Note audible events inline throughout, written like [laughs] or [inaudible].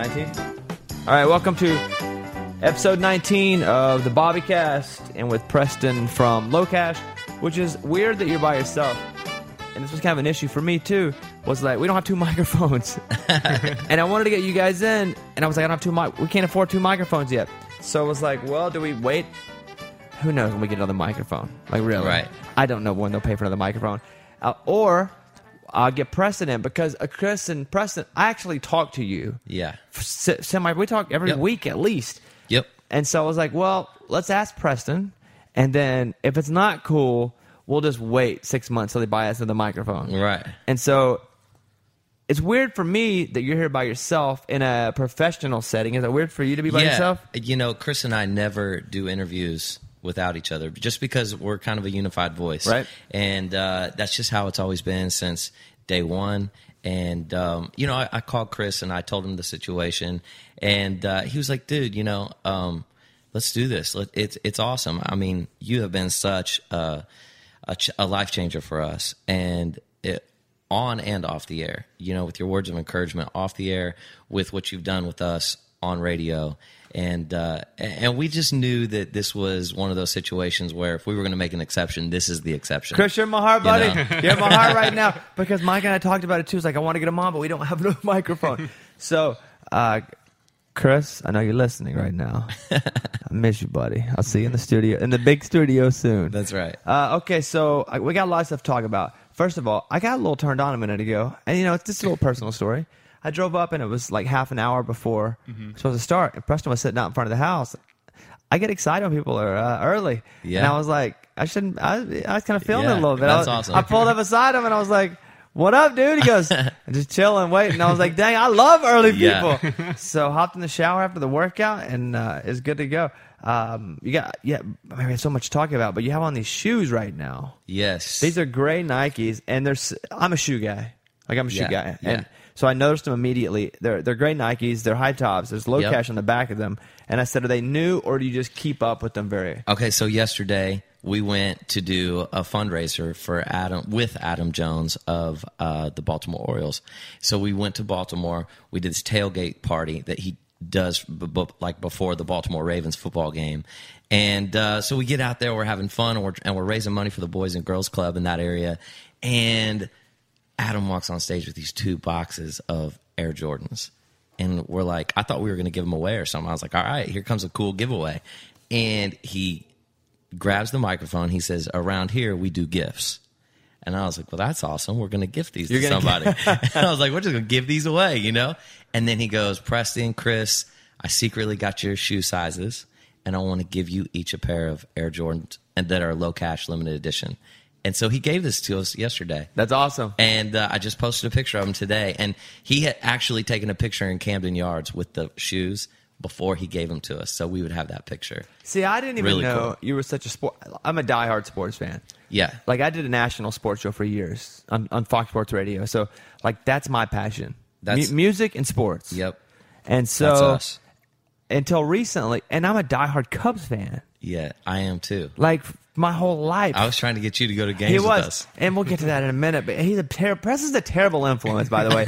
19? All right, welcome to episode 19 of the Bobby Cast, and with Preston from LoCash, which is weird that you're by yourself. And this was kind of an issue for me too. Was like we don't have two [laughs] microphones, and I wanted to get you guys in, and I was like I don't have two mic. We can't afford two microphones yet. So I was like, well, do we wait? Who knows when we get another microphone? Like really? Right. I don't know when they'll pay for another microphone, uh, or I'll get Preston in because uh, Chris and Preston. I actually talk to you Yeah. se- semi. We talk every Yep. week at least. Yep. And so I was like, well, let's ask Preston, and then if it's not cool, we'll just wait six months till they buy us another microphone. Right. And so it's weird for me that you're here by yourself in a professional setting. Is it weird for you to be by yeah. yourself? You know, Chris and I never do interviews without each other, just because we're kind of a unified voice, Right. And uh, that's just how it's always been since day one. And um, you know, I, I called Chris and I told him the situation, and uh, he was like, "Dude, you know, um, let's do this. Let, it's it's awesome. I mean, you have been such a a, ch- a life changer for us, and it, on and off the air. You know, with your words of encouragement off the air, with what you've done with us on radio, and uh, and we just knew that this was one of those situations where if we were going to make an exception, this is the exception. Chris, you're in my heart, buddy. You know? You're in my heart right [laughs] now because Mike and I talked about it too. It's like I want to get him on, but we don't have no [laughs] microphone. So, uh, Chris, I know you're listening right now. [laughs] I miss you, buddy. I'll see you in the studio, in the big studio soon. That's right. Uh, okay, so uh, we got a lot of stuff to talk about. First of all, I got a little turned on a minute ago, and you know, it's just a little personal story. I drove up, and it was like half an hour before Mm-hmm. supposed to start, and Preston was sitting out in front of the house. I get excited when people are uh, early, and I was like, I shouldn't. I, I was kind of feeling it a little bit. that's I, was- awesome. I pulled up beside him, and I was like. What up, dude? He goes, [laughs] just chilling, waiting. I was like, dang, I love early people." Yeah. [laughs] so hopped in the shower after the workout and uh, it's good to go. Um, you got yeah, I mean, we have so much to talk about, but you have on these shoes right now. Yes. These are gray Nikes, and there's I'm a shoe guy. Like I'm a shoe Yeah, guy, yeah. and so I noticed them immediately. They're they're gray Nikes. They're high tops. There's low Yep. cash on the back of them, and I said, are they new or do you just keep up with them very? Okay, so yesterday we went to do a fundraiser for Adam with Adam Jones of uh, the Baltimore Orioles. So we went to Baltimore. We did this tailgate party that he does b- b- like before the Baltimore Ravens football game, and uh, so we get out there. We're having fun, and we're, and we're raising money for the Boys and Girls Club in that area, and Adam walks on stage with these two boxes of Air Jordans. And we're like, I thought we were going to give them away or something. I was like, all right, here comes a cool giveaway. And he grabs the microphone. He says, around here, we do gifts. And I was like, well, that's awesome. We're going to gift these You're to somebody. [laughs] and I was like, we're just going to give these away, you know? And then he goes, Preston, Chris, I secretly got your shoe sizes, and I want to give you each a pair of Air Jordans and that are LoCash limited edition. And so he gave this to us yesterday. That's awesome. And uh, I just posted a picture of him today. And he had actually taken a picture in Camden Yards with the shoes before he gave them to us. So we would have that picture. See, I didn't even Really know cool. you were such a sport. I'm a diehard sports fan. Yeah. Like I did a national sports show for years on, on Fox Sports Radio. So like that's my passion. That's- Mu- music and sports. Yep. And so That's us. until recently, and I'm a diehard Cubs fan. Yeah, I am too. Like my whole life. I was trying to get you to go to games he with was, us. and we'll get to that in a minute. But he's a ter- Press is a terrible influence, by the way,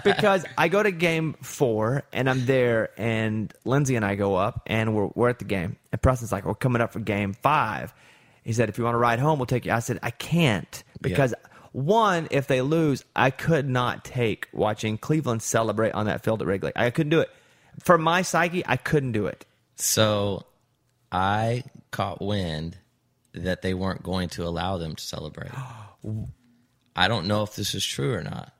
[laughs] because I go to game four and I'm there, and Lindsay and I go up, and we're we're at the game, and Preston's like, "We're coming up for game five. He said, "If you want to ride home, we'll take you." I said, "I can't because." One, if they lose, I could not take watching Cleveland celebrate on that field at Wrigley. I couldn't do it. For my psyche, I couldn't do it. So I caught wind that they weren't going to allow them to celebrate. I don't know if this is true or not,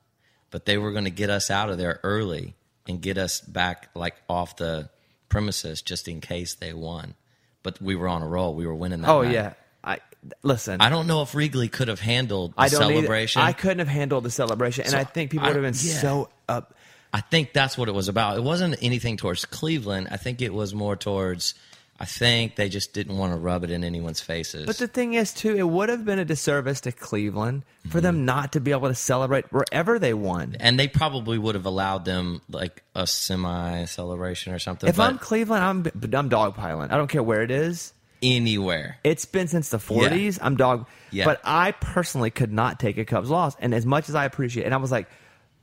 but they were going to get us out of there early and get us back like off the premises just in case they won. But we were on a roll. We were winning that Oh night. yeah, I listen. I don't know if Wrigley could have handled the I don't either. celebration. I couldn't have handled the celebration, and So, I think people I- would have been yeah. so up. I think that's what it was about. It wasn't anything towards Cleveland. I think it was more towards. I think they just didn't want to rub it in anyone's faces. But the thing is, too, it would have been a disservice to Cleveland for Mm-hmm. them not to be able to celebrate wherever they won. and they probably would have allowed them like a semi celebration or something. If I'm Cleveland, I'm I'm dogpiling. I don't care where it is. anywhere, It's been since the 40s. I'm dog. Yeah. But I personally could not take a Cubs loss. And as much as I appreciate and I was like,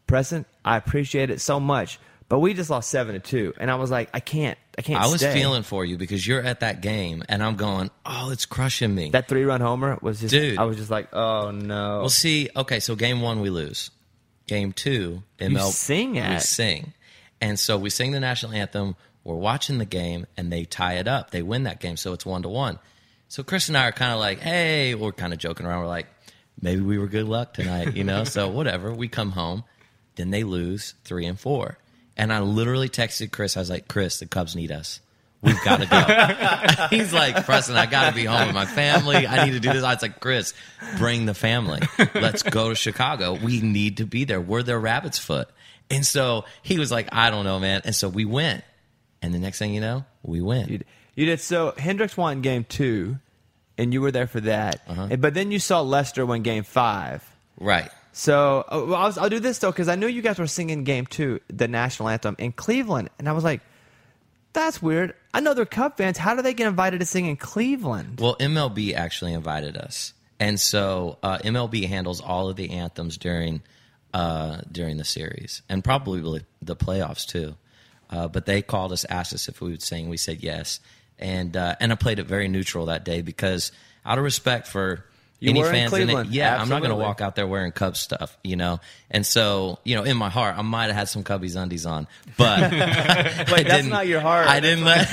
Preston, I appreciate it so much. But we just lost seven to two, and I was like, I can't, I can't. I was stay. feeling for you because you're at that game, and I'm going, oh, it's crushing me. that three run homer was just, Dude. I was just like, oh no. Well, see, okay, so game one we lose. Game two, ML, sing we at. sing, and so we sing the national anthem. We're watching the game, and they tie it up. They win that game, so it's one to one. So Chris and I are kind of like, hey, we're kind of joking around. We're like, maybe we were good luck tonight, you know. [laughs] so whatever. We come home, then they lose three and four, and I literally texted Chris. I was like, Chris, the Cubs need us. We've got to go. [laughs] He's like, Preston, I got to be home with my family. I need to do this. I was like, Chris, bring the family. Let's go to Chicago. We need to be there. We're their rabbit's foot. And so he was like, I don't know, man. And so we went. And the next thing you know, we win. You, you did so. Hendricks won game two, and you were there for that. Uh-huh. But then you saw Lester win game five. right. So well, I'll, I'll do this though because I knew you guys were singing game two, the national anthem in Cleveland, and I was like, "That's weird." I know they're Cub fans. How do they get invited to sing in Cleveland? Well, MLB actually invited us, and so uh, MLB handles all of the anthems during uh, during the series and probably the playoffs too. Uh, but they called us, asked us if we would sing. We said yes, and uh, and I played it very neutral that day because out of respect for You any were in fans in it, Cleveland. yeah, I'm not going to walk out there wearing Cubs stuff, you know. And so, you know, in my heart, I might have had some Cubbies undies on, but [laughs] Wait, that's didn't- your heart. I didn't let.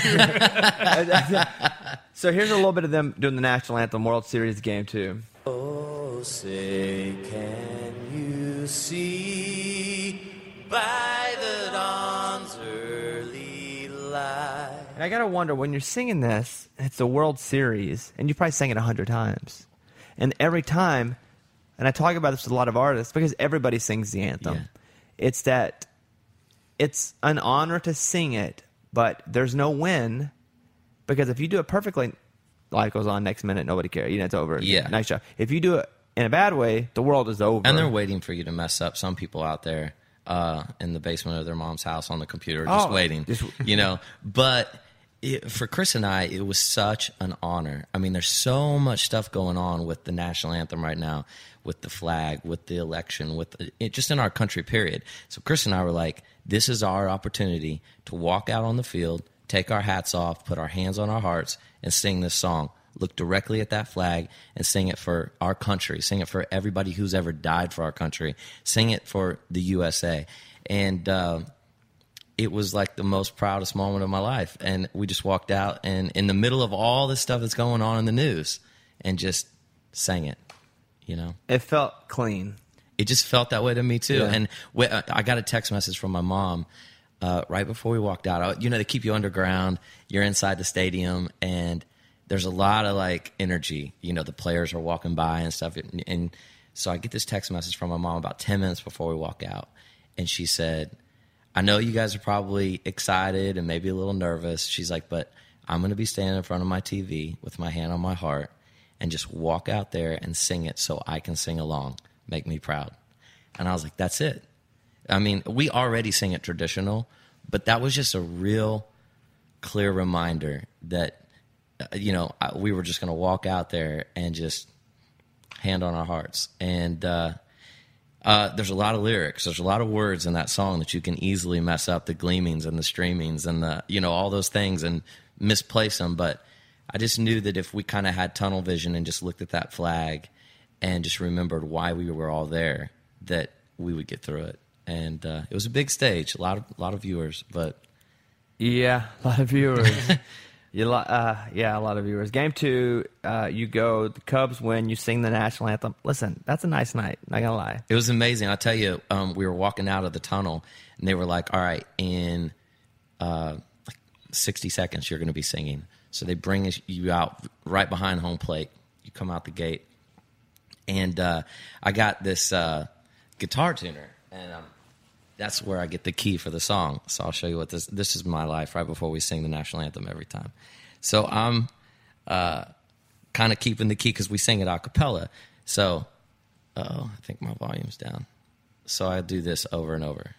[laughs] So here's a little bit of them doing the national anthem World Series game too. Oh, say, can you see by the dawn's early light? And I gotta wonder when you're singing this, it's the World Series, and you probably sang it a hundred times, and every time, and I talk about this with a lot of artists because everybody sings the anthem. Yeah. It's that it's an honor to sing it, but there's no win because if you do it perfectly, life goes on. Next minute, nobody cares. You know, it's over. Yeah. nice job. If you do it in a bad way, the world is over. And they're waiting for you to mess up. Some people out there uh, in the basement of their mom's house on the computer, just Oh, waiting, just- you know. But it, for Chris and I, it was such an honor. I mean, there's so much stuff going on with the national anthem right now, with the flag, with the election, with it, just in our country. Period. So Chris and I were like, this is our opportunity to walk out on the field, take our hats off, put our hands on our hearts, and sing this song look directly at that flag and sing it for our country, sing it for everybody who's ever died for our country, sing it for the USA. And uh, it was like the most proudest moment of my life. And we just walked out and in the middle of all this stuff that's going on in the news and just sang it, you know? it felt clean. it just felt that way to me too. Yeah. And we, uh, I got a text message from my mom uh, right before we walked out. I- You know, they keep you underground. You're inside the stadium, and there's a lot of like energy. You know, the players are walking by and stuff. And, and so I get this text message from my mom about ten minutes before we walk out, and she said, "I know you guys are probably excited and maybe a little nervous." She's like, "But I'm going to be standing in front of my TV with my hand on my heart." And just walk out there and sing it so I can sing along. Make me proud. And I was like, that's it. I mean, we already sing it traditional, but that was just a real clear reminder that, uh, you know, we were just going to walk out there and just hand on our hearts. And uh, uh, there's a lot of lyrics, there's a lot of words in that song that you can easily mess up the gleamings and the streamings and the, you know, all those things and misplace them. But I just knew that if we kind of had tunnel vision and just looked at that flag and just remembered why we were all there, that we would get through it. And uh, it was a big stage, a lot of a lot of viewers, but Yeah, a lot of viewers. [laughs] you, uh, yeah, a lot of viewers. Game two, uh, you go. The Cubs win. You sing the national anthem. Listen, that's a nice night. Not gonna lie. It was amazing. I'll tell you, um, we were walking out of the tunnel, and they were like, "All right, in uh, like 60 seconds, you're going to be singing." So they bring you out right behind home plate. You come out the gate, and uh, I got this uh, guitar tuner, and um, that's where I get the key for the song. So I'll show you what this. This is my life right before we sing the national anthem every time. So I'm uh, kind of keeping the key because we sing it a cappella. So oh, I think my volume's down. So I do this over and over.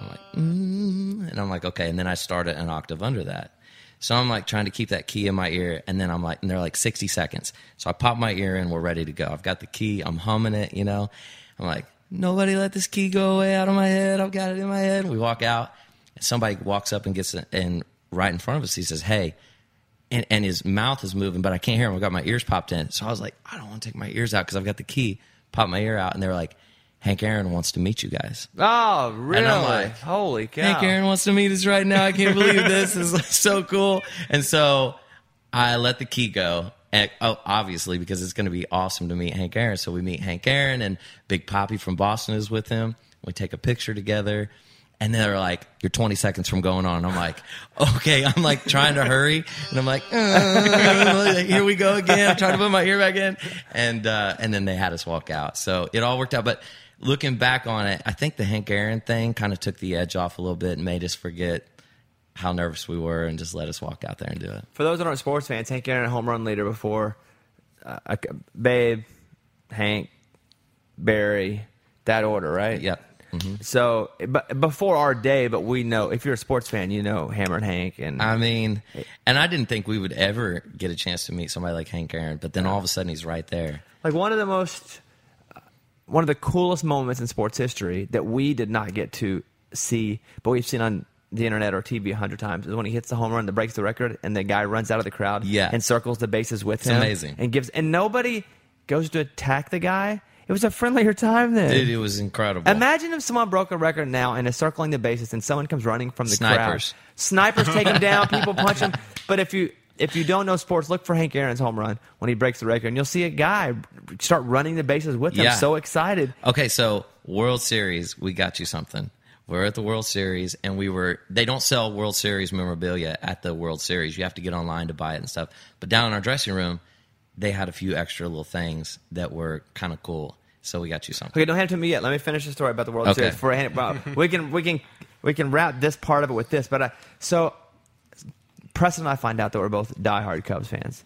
I'm like, mm, and I'm like, okay. And then I start it an octave under that. So I'm like trying to keep that key in my ear, and then I'm like, and they're like 60 seconds. So I pop my ear in, we're ready to go. I've got the key, I'm humming it, you know. I'm like, nobody let this key go away out of my head. I've got it in my head. We walk out, and somebody walks up and gets in right in front of us. He says, "Hey." And, and his mouth is moving, but I can't hear him. I've got my ears popped in. So I was like, I don't want to take my ears out because I've got the key. Pop my ear out. And they were like, Hank Aaron wants to meet you guys. Oh, really? like, Holy cow! Hank Aaron wants to meet us right now. I can't believe this. This is so cool. And so I let the key go. And, oh, obviously, because it's going to be awesome to meet Hank Aaron. So we meet Hank Aaron, and Big Papi from Boston is with him. We take a picture together. And they're like, "You're 20 seconds from going on." I'm like, "Okay." I'm like trying to hurry, and I'm like, uh, "Here we go again." I'm trying to put my ear back in, and uh, and then they had us walk out. So it all worked out. But looking back on it, I think the Hank Aaron thing kind of took the edge off a little bit and made us forget how nervous we were and just let us walk out there and do it. For those that aren't sports fans, Hank Aaron, home run leader before uh, Babe, Hank, Barry, that order, right? Yep. Mm-hmm. So, but before our day, but we know if you're a sports fan, you know Hammerin' Hank, and I mean, and I didn't think we would ever get a chance to meet somebody like Hank Aaron, but then all of a sudden he's right there. Like one of the most, one of the coolest moments in sports history that we did not get to see, but we've seen on the internet or TV a hundred times is when he hits the home run that breaks the record, and the guy runs out of the crowd, yeah. and circles the bases with it's him, amazing, and gives, and nobody goes to attack the guy. It was a friendlier time then. Dude, it was incredible. Imagine if someone broke a record now and is circling the bases and someone comes running from the Snipers. crowd. Snipers take him down, [laughs] people punch him. But if you if you don't know sports, look for Hank Aaron's home run when he breaks the record and you'll see a guy start running the bases with him Yeah. so excited. Okay, so World Series, we got you something. We're at the World Series, and we were. They don't sell World Series memorabilia at the World Series. You have to get online to buy it and stuff. But down in our dressing room, they had a few extra little things that were kind of cool. So we got you something. Okay, don't hand it to me yet. Let me finish the story about the World Okay. Series. Before I hand it, well, we can we can we can wrap this part of it with this. But I, so Preston and I find out that we're both diehard Cubs fans.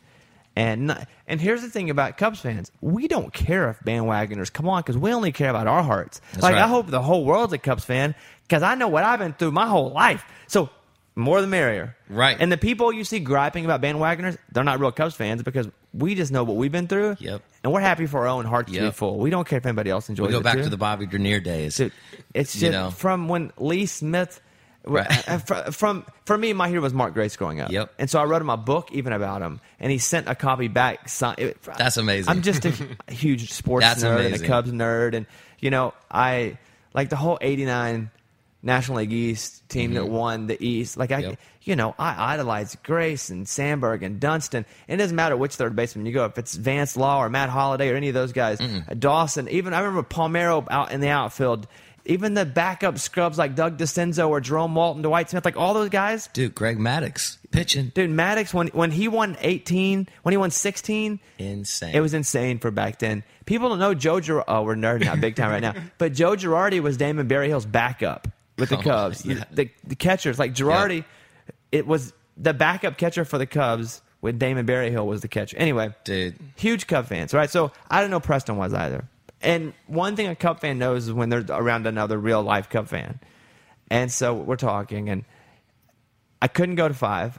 And not- and here's the thing about Cubs fans: we don't care if bandwagoners come on because we only care about our hearts. That's like right. I hope the whole world's a Cubs fan because I know what I've been through my whole life. So more the merrier, Right. And the people you see griping about bandwagoners, they're not real Cubs fans because we just know what we've been through. Yep. And we're happy for our own hearts to be full. We don't care if anybody else enjoys We go it back too. to the Bobby Dernier days. Dude, it's You just know. from when Lee Smith. Right. [laughs] From for me, my hero was Mark Grace growing up. Yep. And so I wrote him a book even about him, and he sent a copy back. That's amazing. I'm just a [laughs] huge sports That's nerd and a. Cubs nerd, and you know I like the whole '89 National League East team that won the East. Like I, Mm-hmm. Yep. you know, I idolize Grace and Sandberg and Dunston. And it doesn't matter which third baseman you go, if it's Vance Law or Matt Holliday or any of those guys, uh, Dawson. Even I remember Palmeiro out in the outfield. Even the backup scrubs like Doug Dascenzo or Jerome Walton, Dwight Smith, like all those guys. Dude, Greg Maddux pitching. Dude, Maddux when when he won 18, when he won 16, Insane. it was insane for back then. People don't know Joe Girardi. Oh, we're nerding out big time right now. [laughs] But Joe Girardi was Damon Berryhill's backup with the Oh, Cubs. yeah. The, the catchers like Girardi, it was the backup catcher for the Cubs with Damon Berryhill was the catcher. Anyway, Dude. huge Cub fans, right? So I didn't know Preston was either. And one thing a Cub fan knows is when they're around another real life Cub fan. And so we're talking, and I couldn't go to five.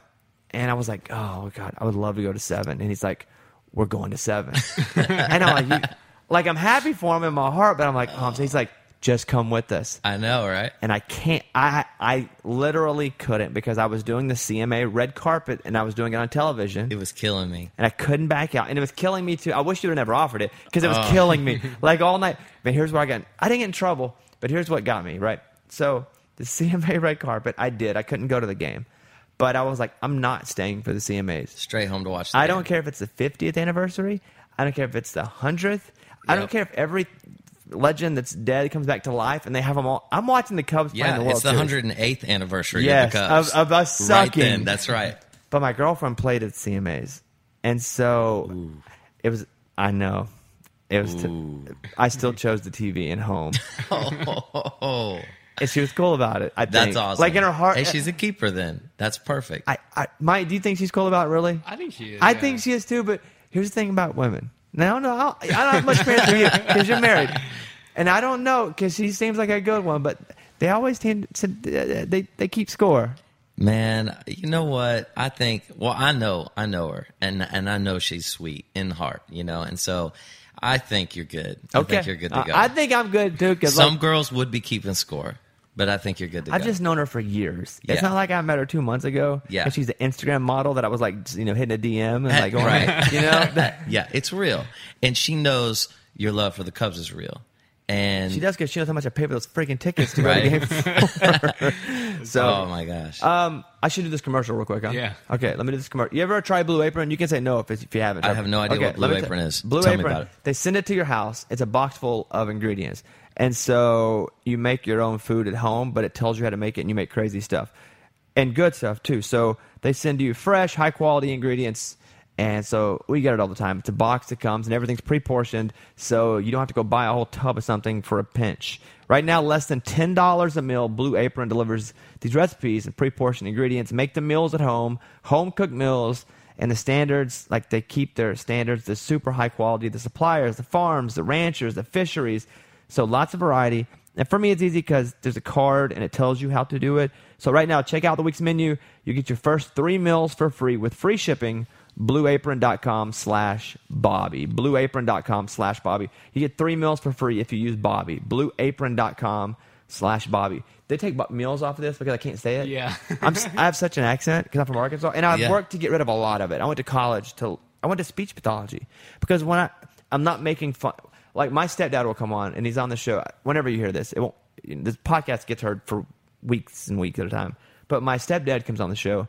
And I was like, oh, God, I would love to go to seven. And he's like, we're going to seven. [laughs] and I'm like, like, I'm happy for him in my heart, but I'm like, oh. he's like, just come with us I know, right? and I can't. I I literally couldn't because I was doing the CMA red carpet and I was doing it on television, It was killing me. and I couldn't back out, and it was killing me too. I wish you would have never offered it because it was Oh. killing me [laughs] like all night. But here's where I got. I didn't get in trouble, but here's what got me right. So the [laughs] CMA red carpet, I did. I couldn't go to the game, but I was like, I'm not staying for the CMAs. Straight home to watch. The I game. don't care if it's the 50th anniversary. I don't care if it's the 100th. I don't care if every legend that's dead comes back to life and they have them all. I'm watching the Cubs play in Yeah, the World it's the Series. 108th anniversary Yes, of the Cubs. of- of us Right sucking. then, that's right. But my girlfriend played at CMAs, and so it was. I know it was. T- I still chose the TV and home, [laughs] Oh, and she was cool about it. I think. that's awesome. Like in her heart. Hey, she's a keeper then. That's perfect. I, I, Mike, do you think she's cool about it? Really? I think she is. I yeah. think she is too, but here's the thing about women. Now, no, I don't, I don't have much experience with you because you're married, and I don't know because she seems like a good one, but they always tend to they they keep score. Man, you know what? I think. Well, I know, I know her, and and I know she's sweet in heart, you know. And so, I think you're good. I Okay, think you're good to Uh, go. I think I'm good too. Because some girls would be keeping score, but I think you're good to I've go. just known her for years. It's not like I met her two months ago. Yeah. and she's an Instagram model that I was like, you know, hitting a DM and like, [laughs] going, Right. you know, that- [laughs] yeah, it's real, and she knows your love for the Cubs is real, and she does because she knows how much I pay for those freaking tickets to go Right. to game [laughs] four. so, oh my gosh, um, I should do this commercial real quick. Huh? Yeah. Okay, let me do this commercial. You ever try Blue Apron? You can say no if, it's, if you haven't. I have no idea Okay, what Blue let me Apron tell- is. Blue Tell me Apron. about it. They send it to your house. It's a box full of ingredients, and so you make your own food at home, but it tells you how to make it, and you make crazy stuff and good stuff too. So they send you fresh, high quality ingredients. And so we get it all the time. It's a box that comes and everything's pre portioned, so you don't have to go buy a whole tub of something for a pinch. Right now, less than $10 a meal, Blue Apron delivers these recipes and pre portioned ingredients. Make the meals at home, home cooked meals, and the standards, like they keep their standards, the super high quality, the suppliers, the farms, the ranchers, the fisheries. So lots of variety. And for me, it's easy because there's a card and it tells you how to do it. So right now, check out the week's menu. You get your first three meals for free with free shipping. BlueApron.com slash Bobby. BlueApron.com slash Bobby. You get three meals for free if you use Bobby. BlueApron.com slash Bobby. They take meals off of this because I can't say it. Yeah. [laughs] I'm, I have such an accent because I'm from Arkansas, and I've Yeah. worked to get rid of a lot of it. I went to college to I went to speech pathology because when I I'm not making fun. Like my stepdad will come on and he's on the show. Whenever you hear this, it won't. This podcast gets heard for weeks and weeks at a time. But my stepdad comes on the show,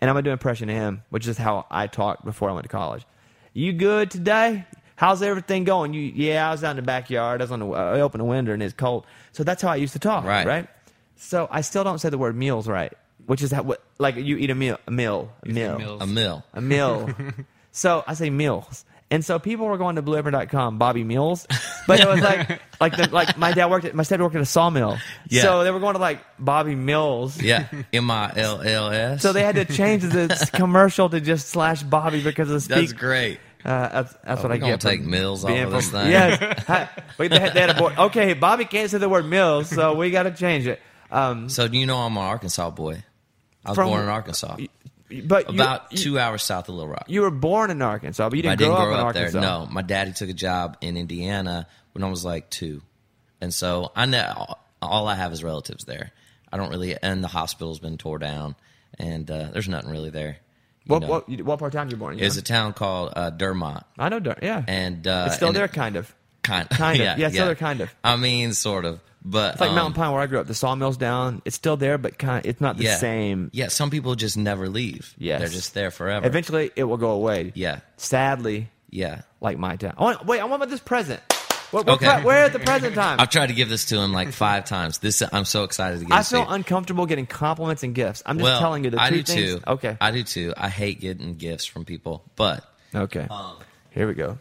and I'm gonna do an impression of him, which is how I talked before I went to college. You good today? How's everything going? You yeah, I was out in the backyard. I was on the uh, I opened the window and it's cold. So that's how I used to talk. Right. Right. So I still don't say the word meals right, which is how what like you eat a meal, a meal, a meal, a meal, a meal. [laughs] so I say meals. And so people were going to blueapron.com, Bobby Mills. but it was like, [laughs] like the, like my dad worked at, my dad worked at a sawmill. Yeah. So they were going to like Bobby Mills. Yeah, M I L L S. So they had to change the [laughs] commercial to just slash Bobby because of the speak. That's great. Uh, that's that's Oh, what I get. take Mills off of this thing. Yes. Hi- Wait, they had, they had a board. Okay, Bobby can't say the word Mills, so we got to change it. Um, So do you know I'm an Arkansas boy. I was From- born in Arkansas, but about you, two hours south of Little Rock. You were born in Arkansas, but you didn't, I didn't grow, grow up in up there. Arkansas. No, my daddy took a job in Indiana when I was like two, and so I know all I have is relatives there. I don't really, and the hospital's been tore down, and uh, there's nothing really there. What, what, what part of town you born in? It's a town called uh, Dermott, I know, Dur- yeah. and uh, it's still and there, kind of. Kind, Kind of. [laughs] yeah, Yeah, it's there, kind of. I mean, sort of, but It's like um, Mountain Pine, where I grew up. The sawmill's down. It's still there, but kind of, it's not the yeah, same. Yeah, some people just never leave. Yeah, they're just there forever. Eventually, it will go away. Yeah, Sadly, yeah. like my town. I want, wait, I want about this present. What, what Okay. where at the present time? I've tried to give this to him like five times. This I'm so excited to give. I feel uncomfortable getting compliments and gifts. I'm just well, telling you the I two do things. too. Okay. I do too. I hate getting gifts from people, but okay. um, Here we go.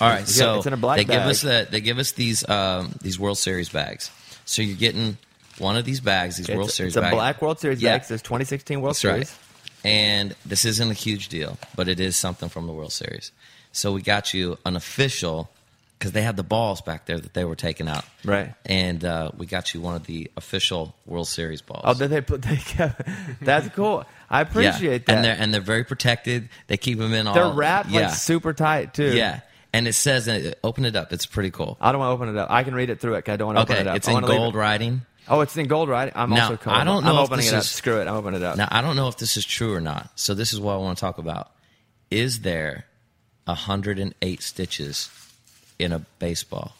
All right. So it's in a black they give us the, they give us these um, these World Series bags. So you're getting one of these bags, these World It's, Series it's a bags. black World Series Yeah. bag. It says 2016 World That's Series. right. And this isn't a huge deal, but it is something from the World Series. So we got you an official because they had the balls back there that they were taking out. Right. And uh, we got you one of the official World Series balls. Oh, did they put? They [laughs] kept, that's cool. I appreciate yeah. that. And they're and they're very protected. They keep them in all. They're wrapped yeah. like super tight too. Yeah. And it says, uh, open it up. It's pretty cool. I don't want to open it up. I can read it through it. I don't want to Okay, open it up. it's in gold it- writing. Oh, it's in gold, writing. I'm Now, also cool. I don't know I'm if opening this it up. is- Screw it. I'm opening it up. Now, I don't know if this is true or not. So this is what I want to talk about. Is there 108 stitches in a baseball?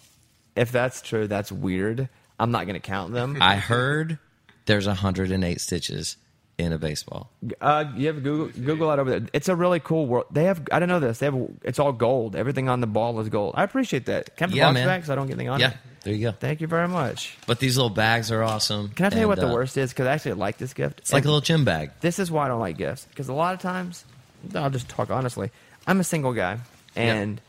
if that's true, that's weird. I'm not going to count them. I heard there's 108 stitches in a baseball. Uh, you have Google Google that over there. It's a really cool world. They have. I don't know this. They have. It's all gold. Everything on the ball is gold. I appreciate that. Can I Yeah, box man. back so I don't get anything on Yeah, it? there you go. Thank you very much. But these little bags are awesome. Can I tell you And, what the uh, worst is? Because I actually like this gift. It's like a little gym bag. this is why I don't like gifts. Because a lot of times, I'll just talk honestly. I'm a single guy, and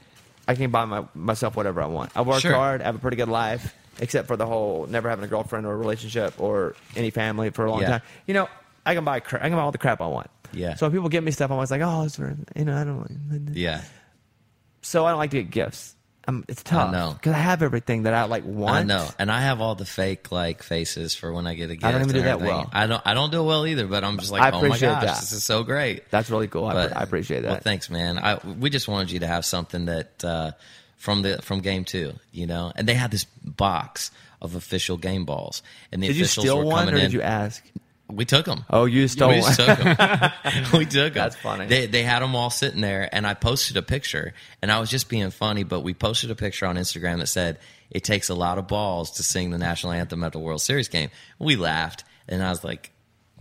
I can buy my, myself whatever I want. I work Sure. hard, I have a pretty good life, except for the whole never having a girlfriend or a relationship or any family for a long Yeah. time. You know, I can buy cra- I can buy all the crap I want. Yeah. So when people give me stuff, I'm always like, oh, it's for, you know, I don't. Like Yeah. So I don't like to get gifts. I'm, it's tough. know. because I have everything that I like want. I know, and I have all the fake like faces for when I get a gift. I don't even do that well. I don't. I don't do it well either. But I'm just like, I oh my gosh, that. this is so great. That's really cool. I, But- I appreciate that. Well, thanks, man. I we just wanted you to have something that uh, from the from game two, you know. And they had this box of official game balls, and the did you officials steal were one coming or in. did you ask? We took them. Oh, you stole them. we took them. [laughs] we took 'em. That's funny. They they had them all sitting there, and I posted a picture, and I was just being funny, but we posted a picture on Instagram that said it takes a lot of balls to sing the national anthem at the World Series game. We laughed, and I was like.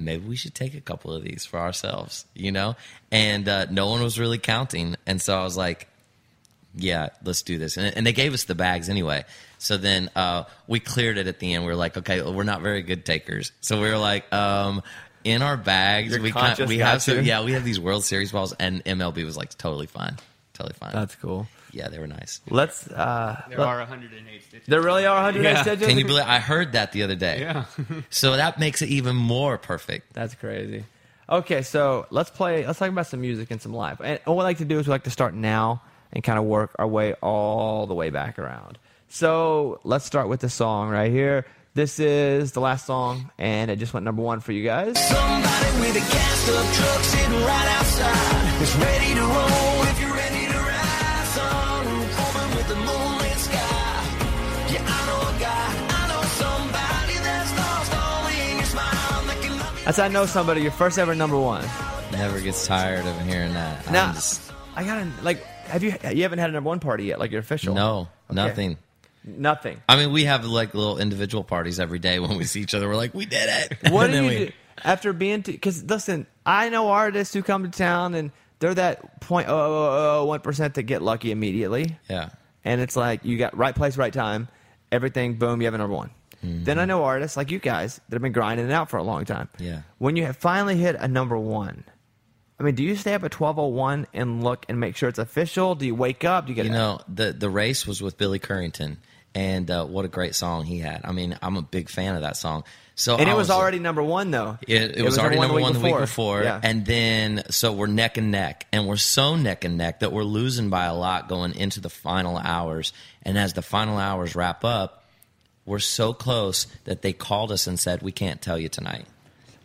Maybe we should take a couple of these for ourselves, you know? And uh, no one was really counting. And so I was like, yeah, let's do this. And, and they gave us the bags anyway. So then uh, we cleared it at the end. We were like, okay, well, we're not very good takers. So we were like, um, in our bags, Your we conscience we have some, yeah, we have these World Series balls, and MLB was like totally fine, totally fine. That's cool. yeah, they were nice. Let's. Uh, There let- are 108 stitches. there really are 108 Yeah. stitches. Can you believe? I heard that the other day. Yeah. [laughs] So that makes it even more perfect. That's crazy. Okay, so let's play. Let's talk about some music and some live. And what we like to do is we like to start now and kind of work our way all the way back around. So let's start with the song right here. This is the last song, and it just went number one for you guys. Somebody with a cast of truck sitting right outside. It's ready to roll if you're ready to ride. Sun open with the moonlit sky. Yeah, I know. I know somebody that's lost all in your smile. That can love you. That's I know somebody. Your first ever number one. Never gets tired of hearing that. Now, just- I gotta like. Have you? You haven't had a number one party yet, like your official? no, Okay. nothing. Nothing. I mean, we have like little individual parties every day when we see each other. We're like, we did it. [laughs] What And do you we- do after being? Because listen, I know artists who come to town and they're that point oh, oh oh oh one percent that get lucky immediately. Yeah. and it's like you got right place, right time, everything, boom, you have a number one. Mm-hmm. Then I know artists like you guys that have been grinding it out for a long time. Yeah. When you have finally hit a number one, I mean, do you stay up at twelve oh one and look and make sure it's official? Do you wake up? Do you get You know, the the race was with Billy Currington, and uh, what a great song he had. I mean, I'm a big fan of that song. So and I it was, like- already number one though. It, it, was, already number one the week before, Yeah. and then so we're neck and neck, and we're so neck and neck that we're losing by a lot going into the final hours. And as the final hours wrap up, we're so close that they called us and said we can't tell you tonight.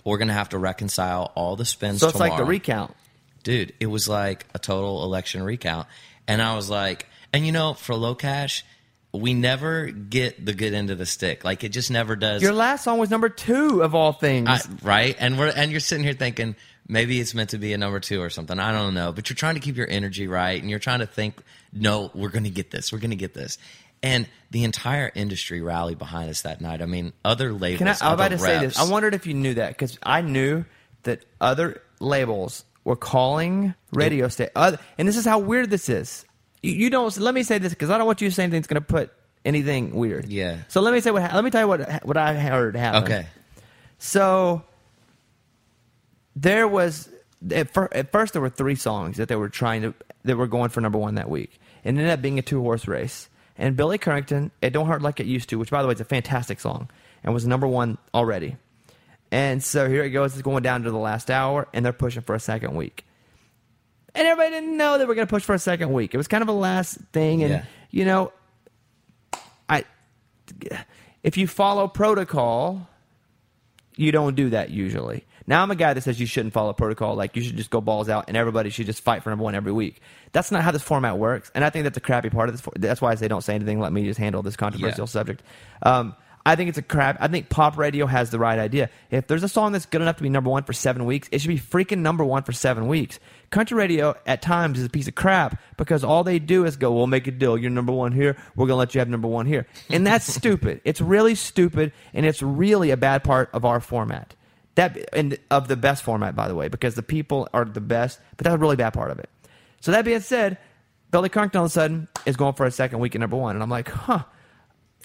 We're gonna have to reconcile all the spins. so it's like the recount. dude, it was like a total election recount. And I was like, and you know, for LoCash, we never get the good end of the stick. Like it just never does. Your last song was number two of all things. I- right? And we're and you're sitting here thinking maybe it's meant to be a number two or something. I don't know, but you're trying to keep your energy right, and you're trying to think, no, we're going to get this. We're going to get this. And the entire industry rallied behind us that night. I mean, other labels. Can I, I'm about to say this. I wondered if you knew that because I knew that other labels were calling radio station. Uh, and this is how weird this is. You, you don't. Let me say this because I don't want you to say anything that's going to put anything weird. Yeah. So let me say what. Let me tell you what what I heard happen. Okay. So there was at, fir- at first there were three songs that they were trying to that were going for number one that week. It ended up being a two horse race. And Billy Currington, "It Don't Hurt Like It Used to," which by the way is a fantastic song and was number one already. And so here it goes. It's going down to the last hour, and they're pushing for a second week. And everybody didn't know they were going to push for a second week. It was kind of a last thing, and Yeah. you know, I if you follow protocol, you don't do that usually. Now I'm a guy that says you shouldn't follow protocol. Like you should just go balls out, and everybody should just fight for number one every week. That's not how this format works, and I think that's a crappy part of this. for- That's why I say don't say anything. Let me just handle this controversial Yeah. subject. Um, I think it's a crap. I think pop radio has the right idea. If there's a song that's good enough to be number one for seven weeks, it should be freaking number one for seven weeks. Country radio at times is a piece of crap because all they do is go, "We'll make a deal. You're number one here. We're gonna let you have number one here," and that's [laughs] stupid. It's really stupid, and it's really a bad part of our format. That and of the best format, by the way, because the people are the best, but that's a really bad part of it. So that being said, Billy Currington all of a sudden is going for a second week at number one, and I'm like, huh,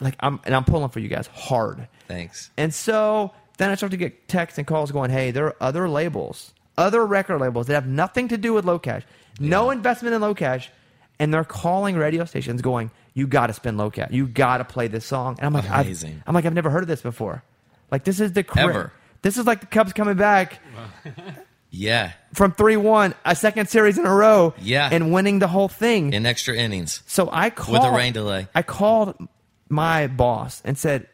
like I'm and I'm pulling for you guys hard. Thanks. And so then I start to get texts and calls going, hey, there are other labels, other record labels that have nothing to do with LoCash, no investment in LoCash, and they're calling radio stations going, you got to spend LoCash, you got to play this song. And I'm like, I've, I'm like, I've never heard of this before. Like this is the cra- Ever. This is like the Cubs coming back. [laughs] Yeah, from three one, a second series in a row. Yeah. and winning the whole thing. in extra innings. so I called With a rain delay. I called my boss and said,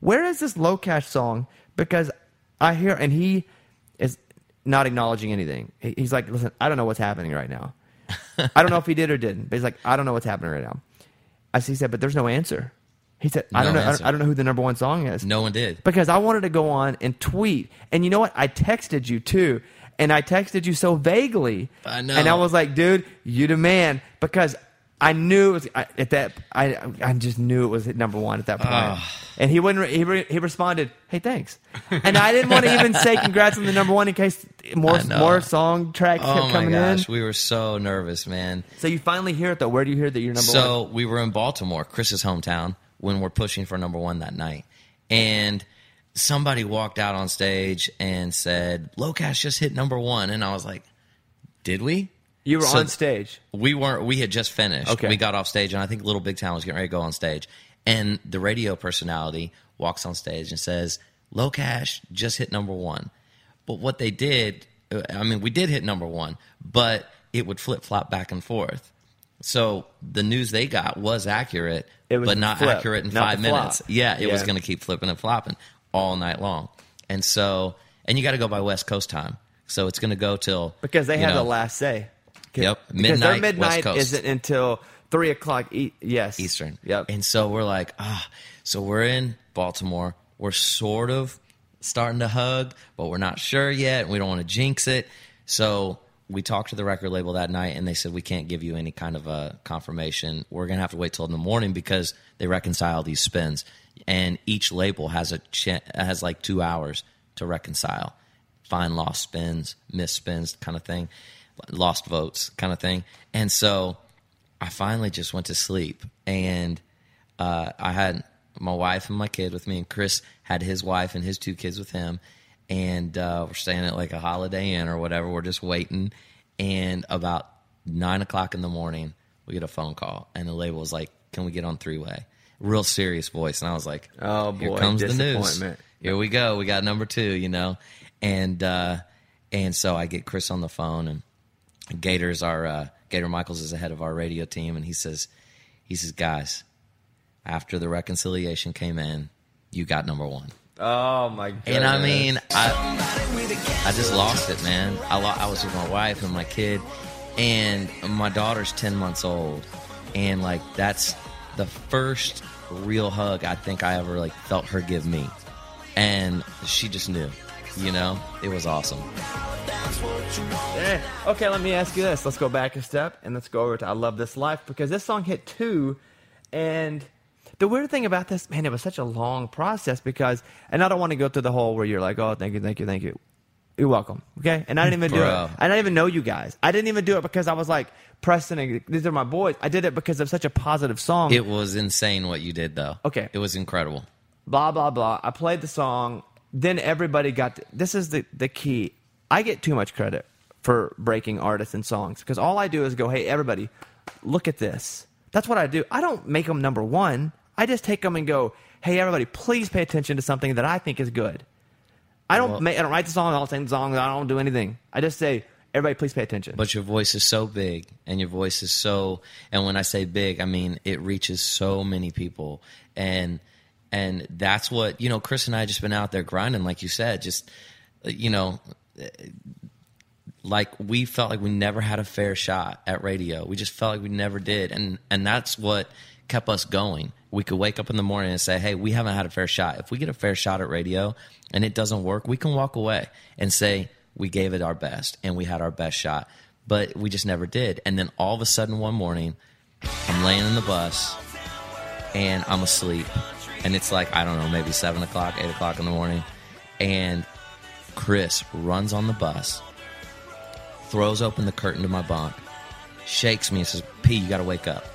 "Where is this LoCash song?" Because I hear, and he is not acknowledging anything. He's like, "Listen, I don't know what's happening right now. [laughs] I don't know if he did or didn't." But he's like, "I don't know what's happening right now." I he said, "But there's no answer." He said, "I don't know. I don't. I don't know who the number one song is." No one did. because I wanted to go on and tweet. And you know what? I texted you too. And I texted you so vaguely. I know. And I was like, dude, you the man. Because I knew it was I, at that. I I just knew it was at number one at that point. Ah. And he wouldn't. He, re, he responded, "Hey, thanks." And I didn't want to even say congrats on the number one in case more more song tracks Oh kept my coming gosh, in. we were so nervous, man. So you finally hear it though. Where do you hear that you're number one? So we were in Baltimore, Chris's hometown, when we're pushing for number one that night, and somebody walked out on stage and said, LoCash just hit number one," and I was like, "Did we?" You were So on stage. We weren't. We had just finished. Okay. We got off stage, and I think Little Big Town was getting ready to go on stage. And the radio personality walks on stage and says, "LoCash just hit number one." But what they did, uh, I mean, we did hit number one, but it would flip flop back and forth. So the news they got was accurate, It was but not flip, accurate in not five minutes. Yeah, it was going to keep flipping and flopping all night long. And so, and you got to go by West Coast time. So it's going to go till Because they have know, the last say. Yep, Because their midnight, midnight isn't until three o'clock. E- yes, Eastern. Yep. And so we're like, ah, so we're in Baltimore. We're sort of starting to hug, but we're not sure yet. We don't want to jinx it. So we talked to the record label that night, and they said we can't give you any kind of a confirmation. We're gonna have to wait till in the morning because they reconcile these spins, and each label has a ch- has like two hours to reconcile, find lost spins, missed spins, kind of thing, lost votes, kind of thing. And so I finally just went to sleep, and uh, I had my wife and my kid with me, and Chris had his wife and his two kids with him, and uh, we're staying at like a Holiday Inn or whatever. We're just waiting, and about nine o'clock in the morning, we get a phone call, and the label was like, "Can we get on three way?" Real serious voice, and I was like, Oh, here boy, comes the news. Here we go. We got number two, you know, and uh, and so I get Chris on the phone, and Gator's our uh, Gator Michaels is the head of our radio team, and he says, he says, guys, after the reconciliation came in, you got number one. Oh my god. And I mean, I I just lost it, man. I lo- I was with my wife and my kid, and my daughter's ten months old, and like that's the first real hug I think I ever like felt her give me, and she just knew, you know, it was awesome. Eh, Okay, let me ask you this. Let's go back a step and let's go over to I Love This Life because this song hit two. And the weird thing about this, man, it was such a long process because, and I don't want to go through the whole where you're like, oh, thank you, thank you, thank you. You're welcome. Okay. And I didn't even do Bro. it. I didn't even know you guys. I didn't even do it because I was like, Preston and these are my boys. I did it because of such a positive song. It was insane what you did, though. Okay. it was incredible. blah blah blah. I played the song. Then everybody got. this is the the key. I get too much credit for breaking artists and songs because all I do is go, "Hey, everybody, look at this." That's what I do. I don't make them number one. I just take them and go, "Hey, everybody, please pay attention to something that I think is good." I don't. Well- make, I don't write the song. I'll sing the songs. I don't do anything. I just say, "Everybody, please pay attention." But your voice is so big, and your voice is so. And when I say big, I mean it reaches so many people, and and that's what you know. Chris and I just been out there grinding, like you said, just you know, like we felt like we never had a fair shot at radio. We just felt like we never did, and and that's what kept us going. We could wake up in the morning and say, "Hey, we haven't had a fair shot. If we get a fair shot at radio and it doesn't work, we can walk away and say we gave it our best and we had our best shot." But we just never did. And then all of a sudden, one morning, I'm laying in the bus and I'm asleep, and it's like I don't know, maybe seven o'clock, eight o'clock in the morning, and Chris runs on the bus, throws open the curtain to my bunk, shakes me and says, P, you got to wake up.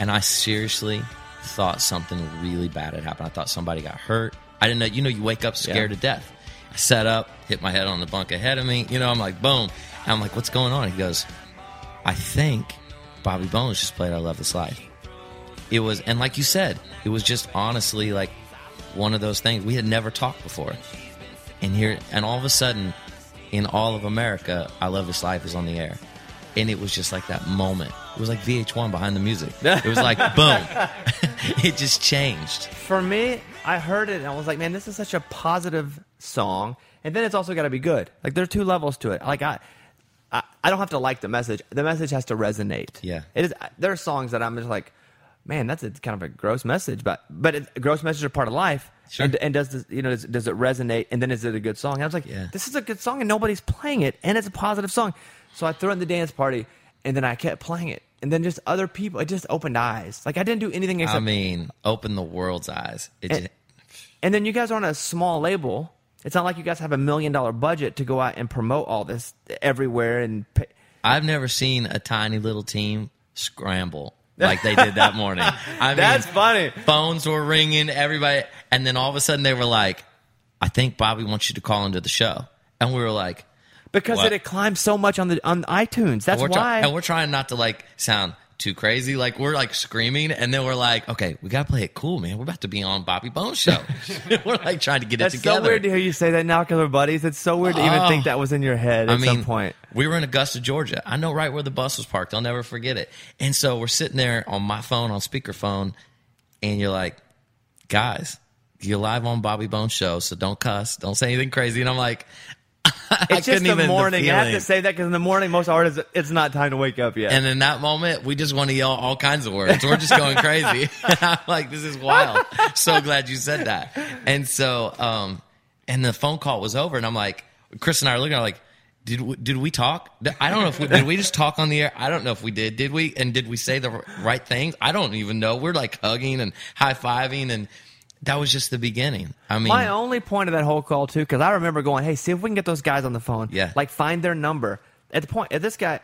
And I seriously thought something really bad had happened. I thought somebody got hurt. I didn't know, you know, you wake up scared Yeah. to death. I sat up, hit my head on the bunk ahead of me. You know, I'm like, boom. And I'm like, what's going on? He goes, I think Bobby Bones just played I Love This Life. It was, and like you said, it was just honestly like one of those things. We had never talked before. And here, and all of a sudden, in all of America, I Love This Life is on the air. And it was just like that moment. It was like VH1 behind the music. [laughs] It was like, boom. [laughs] it just changed. For me, I heard it and I was like, man, this is such a positive song. And then it's also got to be good. Like there are two levels to it. Like I, I, I don't have to like the message. The message has to resonate. Yeah. It is. There are songs that I'm just like, man, that's a kind of a gross message, but but it, gross messages are part of life. Sure. And, and does this, you know does, does it resonate? And then is it a good song? And I was like, Yeah. this is a good song, and nobody's playing it, and it's a positive song. So I threw in the dance party, and then I kept playing it, and then just other people, it just opened eyes. Like I didn't do anything except I mean, open the world's eyes. It and, just, and then you guys are on a small label. It's not like you guys have a million dollar budget to go out and promote all this everywhere and pay. I've never seen a tiny little team scramble [laughs] like they did that morning. I mean, That's funny. Phones were ringing, everybody, and then all of a sudden they were like, "I think Bobby wants you to call into the show," and we were like, because What? it had climbed so much on the on iTunes. That's try- why. and we're trying not to like sound too crazy. Like we're like screaming, and then we're like, "Okay, we gotta play it cool, man. We're about to be on Bobby Bones show." [laughs] [laughs] we're like trying to get That's it together. so weird to hear you say that now because we're buddies. It's so weird to even Oh. think that was in your head at I mean, some point. we were in Augusta, Georgia. I know right where the bus was parked. I'll never forget it. And so we're sitting there on my phone, on speakerphone, and you're like, guys, you're live on Bobby Bones show, so don't cuss, don't say anything crazy. And I'm like, [laughs] It's just the morning. I have to say that because in the morning, most artists, it's not time to wake up yet. And in that moment, we just want to yell all kinds of words. We're just going crazy. [laughs] [laughs] I'm like, this is wild. So glad you said that. And so, um, and the phone call was over, and I'm like, Chris and I are looking at it like, did we, did we talk? I don't know if we did. We just talk on the air. I don't know if we did. Did we? And did we say the right things? I don't even know. We're like hugging and high fiving, and that was just the beginning. I mean, My only point of that whole call too, because I remember going, "Hey, see if we can get those guys on the phone. Yeah. like find their number." At the point, at this guy,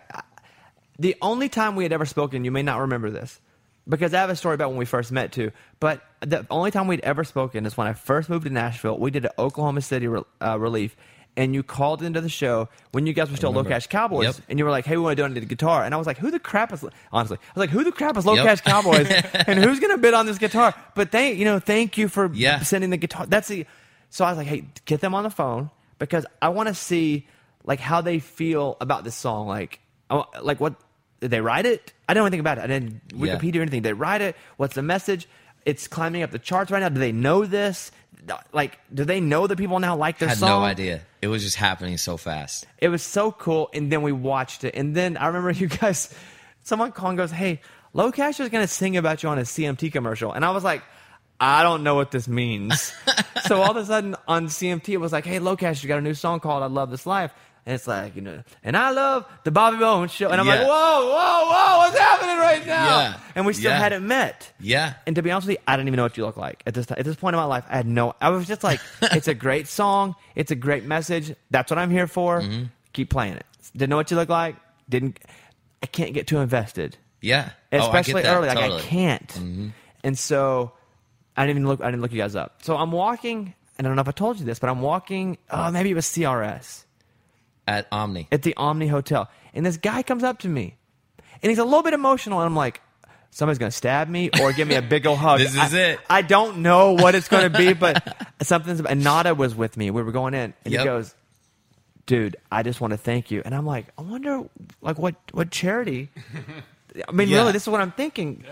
the only time we had ever spoken, you may not remember this, because I have a story about when we first met too. But the only time we'd ever spoken is when I first moved to Nashville. We did an Oklahoma City re- uh, relief. And you called into the show when you guys were still Low. Cash Cowboys, Yep. and you were like, "Hey, we want to donate a guitar." And I was like, "Who the crap is?" Honestly, I was like, "Who the crap is Low Yep. Cash Cowboys?" [laughs] and who's going to bid on this guitar? But thank you know, thank you for Yeah. sending the guitar. That's the. So I was like, hey, get them on the phone because I want to see like how they feel about this song. Like, like what did they write it? I don't know anything about it. I didn't Yeah. Wikipedia or anything. They write it. What's the message? It's climbing up the charts right now. Do they know this? Like, do they know that people now like their had song? no idea. It was just happening so fast. It was so cool. And then we watched it. And then I remember [laughs] you guys, someone calling goes, Hey, LoCash is going to sing about you on a CMT commercial. And I was like, I don't know what this means. [laughs] so all of a sudden on CMT, it was like, Hey, LoCash, you got a new song called I Love This Life. And it's like, you know, and I love the Bobby Bones show. And I'm like, whoa, whoa, whoa, what's happening right now? Yeah. And we still Yeah. hadn't met. Yeah. And to be honest with you, I didn't even know what you look like at this time. At this point in my life, I had no. I was just like, [laughs] it's a great song. It's a great message. That's what I'm here for. Mm-hmm. Keep playing it. Didn't know what you look like. Didn't. I can't get too invested, Yeah. Oh, I especially early. Like. I can't. Mm-hmm. And so, I didn't even look. I didn't look you guys up. So I'm walking. And I don't know if I told you this, but I'm walking. Oh, maybe it was CRS At Omni. at the Omni Hotel, and this guy comes up to me, and he's a little bit emotional, and I'm like, somebody's gonna stab me or give me a big old hug. [laughs] This is I, it. I don't know what it's gonna be, but [laughs] something's. And Nada was with me. We were going in, and Yep. he goes, "Dude, I just want to thank you." And I'm like, I wonder, like, what what charity? I mean, Yeah. really, this is what I'm thinking.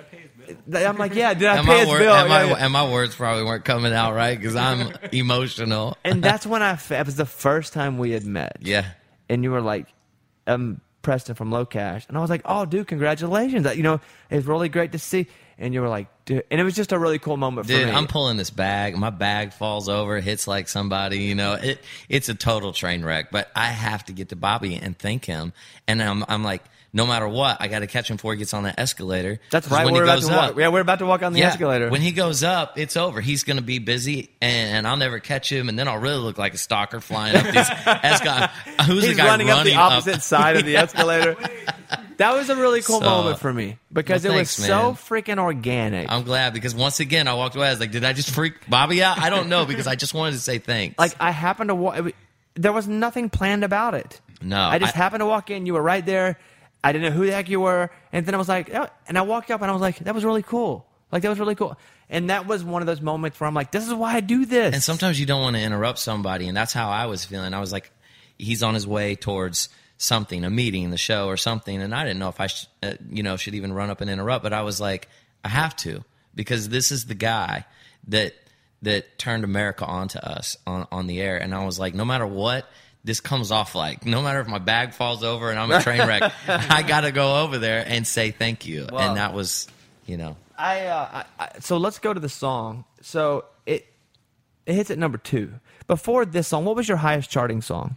I'm like, yeah, did I [laughs] And pay my, his word, bill? and, my, Yeah, yeah. and my words probably weren't coming out right because I'm emotional. and that's when I. It was the first time we had met. Yeah. And you were like, um, Preston from LoCash, and I was like, oh, dude, congratulations! You know, it's really great to see. And you were like, dude, and it was just a really cool moment for Dude, me. I'm pulling this bag. My bag falls over, hits like somebody. You know, it it's a total train wreck. But I have to get to Bobby and thank him. And I'm I'm like, no matter what, I got to catch him before he gets on that escalator. That's right. When We're he about goes to up, walk. Yeah, we're about to walk on the yeah, escalator. When he goes up, it's over. He's going to be busy, and, I'll never catch him. And then I'll really look like a stalker flying up these [laughs] escalator. [laughs] Who's He's the guy running, up the opposite up? side of the escalator. That was a really cool So- moment for me because Well, it thanks, was so man. freaking organic. I'm glad because once again I walked away. I was like, did I just freak Bobby out? I don't know because I just wanted to say thanks. like I happened to walk. There was nothing planned about it. No, I just I- happened to walk in. You were right there. I didn't know who the heck you were, and then I was like, oh, and I walked up and I was like, that was really cool. Like that was really cool. And that was one of those moments where I'm like, this is why I do this. And sometimes you don't want to interrupt somebody, and that's how I was feeling. I was like, he's on his way towards something, a meeting, the show, or something, and I didn't know if I, sh- uh, you know, should even run up and interrupt, but I was like, I have to because this is the guy that that turned America onto us on on the air, and I was like, no matter what. This comes off like no matter if my bag falls over and I'm a train wreck, [laughs] I got to go over there and say thank you. Wow. And that was, you know, I, uh, I, I so let's go to the song. So it it hits at number two. Before this song, what was your highest charting song?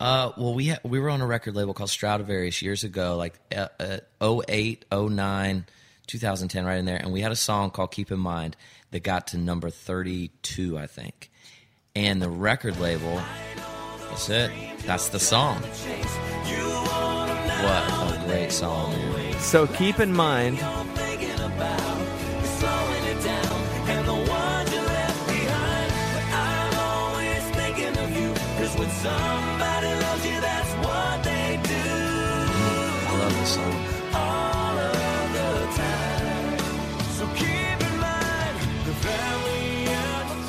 Uh, well, we ha- we were on a record label called Stroudavarious years ago, like uh, uh, 08, 09, 2010, right in there, and we had a song called "Keep in Mind" that got to number 32, I think. And the record label, that's it. That's the song. What a great song! man. So keep in mind,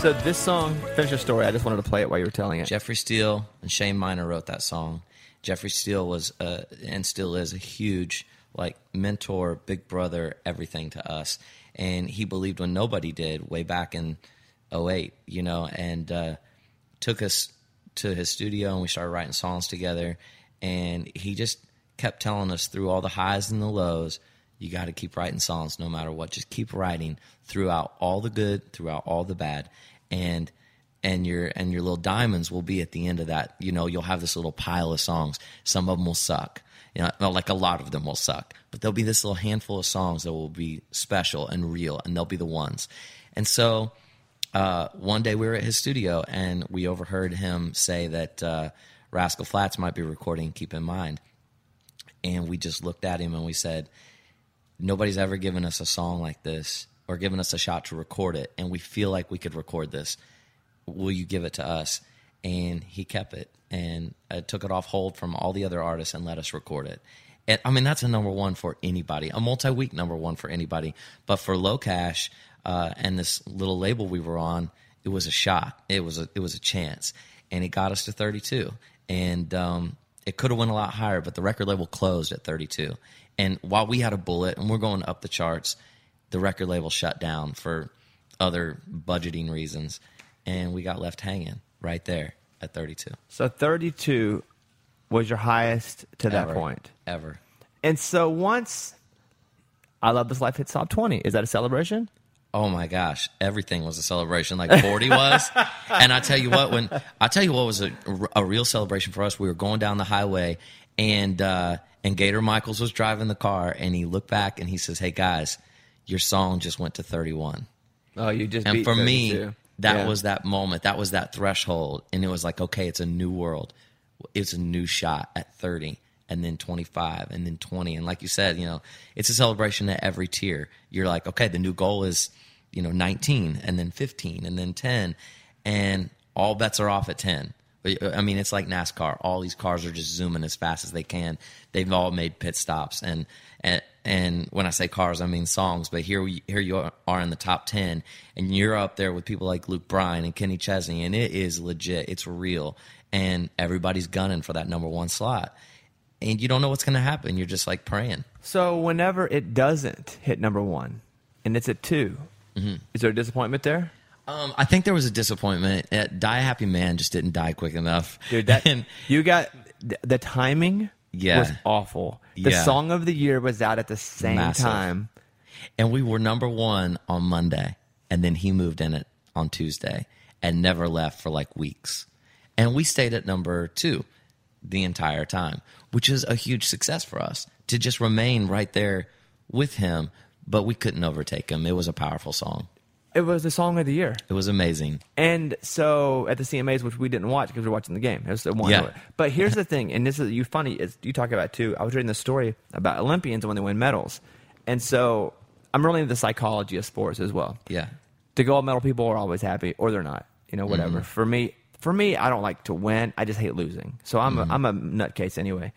so this song, finish your story. I just wanted to play it while you were telling it. Jeffrey Steele and Shane Minor wrote that song. Jeffrey Steele was uh, and still is a huge like mentor, big brother, everything to us. And he believed when nobody did way back in 08, you know, and uh, took us to his studio and we started writing songs together. And he just kept telling us through all the highs and the lows, you got to keep writing songs no matter what. Just keep writing throughout all the good, throughout all the bad. And and your and your little diamonds will be at the end of that. You know, you'll have this little pile of songs. Some of them will suck. You know, like a lot of them will suck, but there'll be this little handful of songs that will be special and real, and they'll be the ones. And so, uh, one day we were at his studio, and we overheard him say that uh, Rascal Flatts might be recording. Keep in mind, and we just looked at him and we said, nobody's ever given us a song like this or given us a shot to record it and we feel like we could record this will you give it to us? And he kept it and uh, took it off hold from all the other artists and let us record it. And, i mean that's a number one for anybody a multi-week number one for anybody. But for LoCash uh, and this little label we were on it was a shot. It was a it was a chance. And it got us to 32 and um, it could have went a lot higher but the record label closed at 32 and while we had a bullet and we're going up the charts the record label shut down for other budgeting reasons and we got left hanging right there at 32 So 32 was your highest to that Ever. point. ever And so once I Love This Life hits top 20, is that a celebration? oh my gosh everything was a celebration like 40 [laughs] was and i tell you what when i tell you what was a, a real celebration for us we were going down the highway and uh and gator michaels was driving the car and he looked back and he says hey guys your song just went to 31 Oh, you just and for me that Yeah. was that moment that was that threshold and it was like okay it's a new world it's a new shot at 30 and then 25 and then 20 and like you said you know it's a celebration at every tier you're like okay the new goal is you know 19 and then 15 and then 10 and all bets are off at 10 uh, I mean, it's like NASCAR. All these cars are just zooming as fast as they can. They've all made pit stops, and and, and when I say cars, I mean songs. But here we here you are in the top ten, and you're up there with people like Luke Bryan and Kenny Chesney, and it is legit. It's real, and everybody's gunning for that number one slot, and you don't know what's going to happen. You're just like praying. So whenever it doesn't hit number one and it's at 2 Mm-hmm. is there a disappointment there? Um, I think there was a disappointment. Uh, Die a Happy Man just didn't die quick enough, Dude, that [laughs] And- you got the timing Yeah. was awful. The Yeah. song of the year was out at the same Massive. time. and we were number one on Monday, and then he moved in it on Tuesday and never left for like weeks. And we stayed at number two the entire time, which is a huge success for us to just remain right there with him. But we couldn't overtake him. It was a powerful song. It was the song of the year. It was amazing. And so at the CMAs, which we didn't watch because we were watching the game, it was the one. Yeah. But here's the thing, and this is you funny is you talk about too. I was reading the story about Olympians and when they win medals, and so I'm really into the psychology of sports as well. Yeah. The gold medal people are always happy, or they're not. You know, whatever. Mm-hmm. For me, for me, I don't like to win. I just hate losing. So I'm Mm-hmm. a, I'm a nutcase anyway.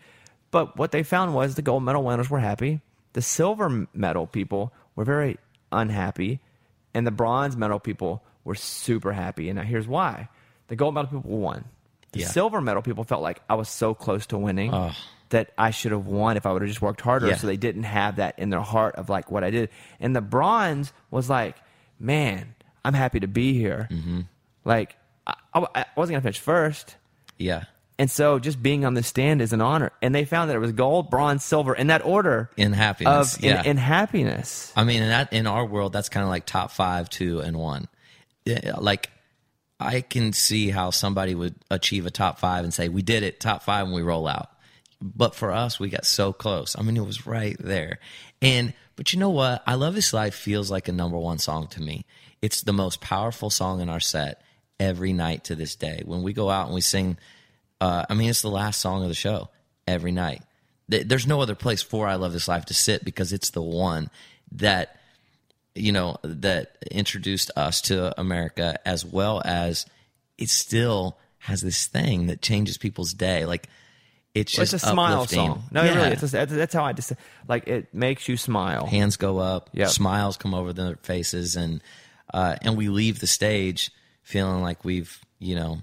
But what they found was the gold medal winners were happy. The silver medal people were very unhappy, and the bronze medal people were super happy. And now here's why: the gold medal people won. The Yeah. silver medal people felt like I was so close to winning that I should have won if I would have just worked harder. Yeah. So they didn't have that in their heart of like what I did. And the bronze was like, man, I'm happy to be here. Mm-hmm. Like I, I- I wasn't gonna finish first. Yeah. And so just being on the stand is an honor. And they found that it was gold, bronze, silver in that order In happiness. of yeah. in, in happiness. I mean, in that in our world, that's kind of like top five, two, and one. Yeah, Like, I can see how somebody would achieve a top five and say, "We did it, top five, when we roll out. But for us, we got so close. I mean, it was right there. And but you know what? I love this life feels like a number one song to me. It's the most powerful song in our set every night to this day. When we go out and we sing, uh, I mean, it's the last song of the show every night. There's no other place for I Love This Life to sit because it's the one that you know that introduced us to America as well as it still has this thing that changes people's day. Like it's It's just a smile uplifting. song. No, yeah. really, it's a, that's- that's how I just like it makes you smile. hands go up, Yep. smiles come over their faces, and uh, and we leave the stage feeling like we've you know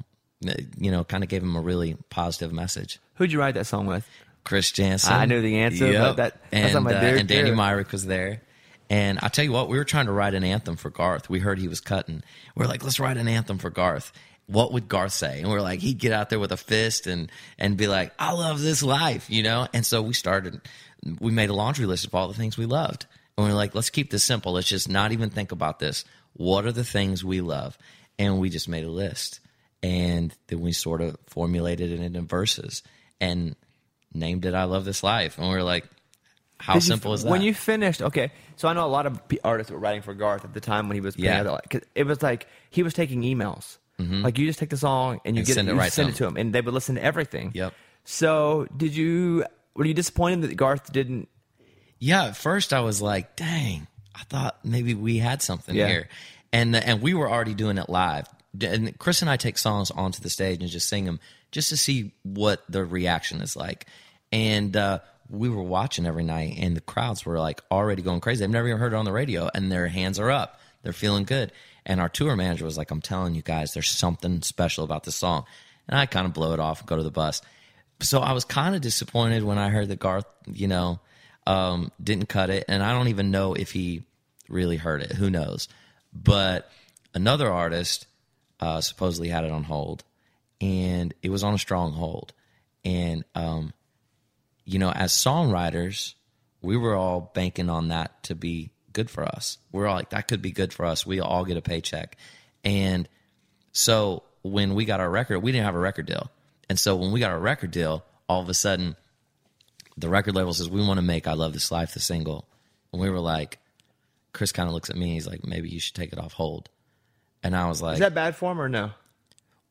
you know kind of gave them a really positive message. Who'd you write that song with? Chris Janson. I knew the answer, but that- and, on my uh, and Danny. Myrick was there. And I tell you what, we were trying to write an anthem for Garth. We heard he was cutting. We are like, let's write an anthem for Garth. What would Garth say? And we are like, he'd get out there with a fist and and be like, I love this life, you know. And so we started. We made a laundry list of all the things we loved, and we are like, let's keep this simple. Let's just not even think about this. What are the things we love? And we just made a list, and then we sort of formulated it into verses and named it "I Love This Life." And we are like, how Did you- simple is that? When you finished, okay. So I know a lot of artists were writing for Garth at the time when he was Yeah. out, 'cause it was like he was taking emails. Mm-hmm. Like you just take the song and you And get send it you right to send him. it to him, and they would listen to everything. Yep. So did you? Were you disappointed that Garth didn't? Yeah, at first I was like, dang, I thought maybe we had something Yeah. here. And and we were already doing it live. And Chris and I take songs onto the stage and just sing them just to see what the reaction is like. And uh, we were watching every night, and the crowds were like already going crazy. They've never even heard it on the radio, and their hands are up. They're feeling good. And our tour manager was like, I'm telling you guys, there's something special about this song. And I kind of blow it off and go to the bus. So I was kind of disappointed when I heard that Garth, you know, um, didn't cut it, and I don't even know if he really heard it. Who knows? But another artist uh, supposedly had it on hold, and it was on a strong hold. And um, you know, as songwriters, we were all banking on that to be good for us. We're all like, that could be good for us. We all get a paycheck, and so when we got our record, we didn't have a record deal. And so when we got our record deal, all of a sudden the record label says, We want to make I Love This Life the single. And we were like, Chris kind of looks at me, he's like, Maybe you should take it off hold. And I was like, Is that bad form or no?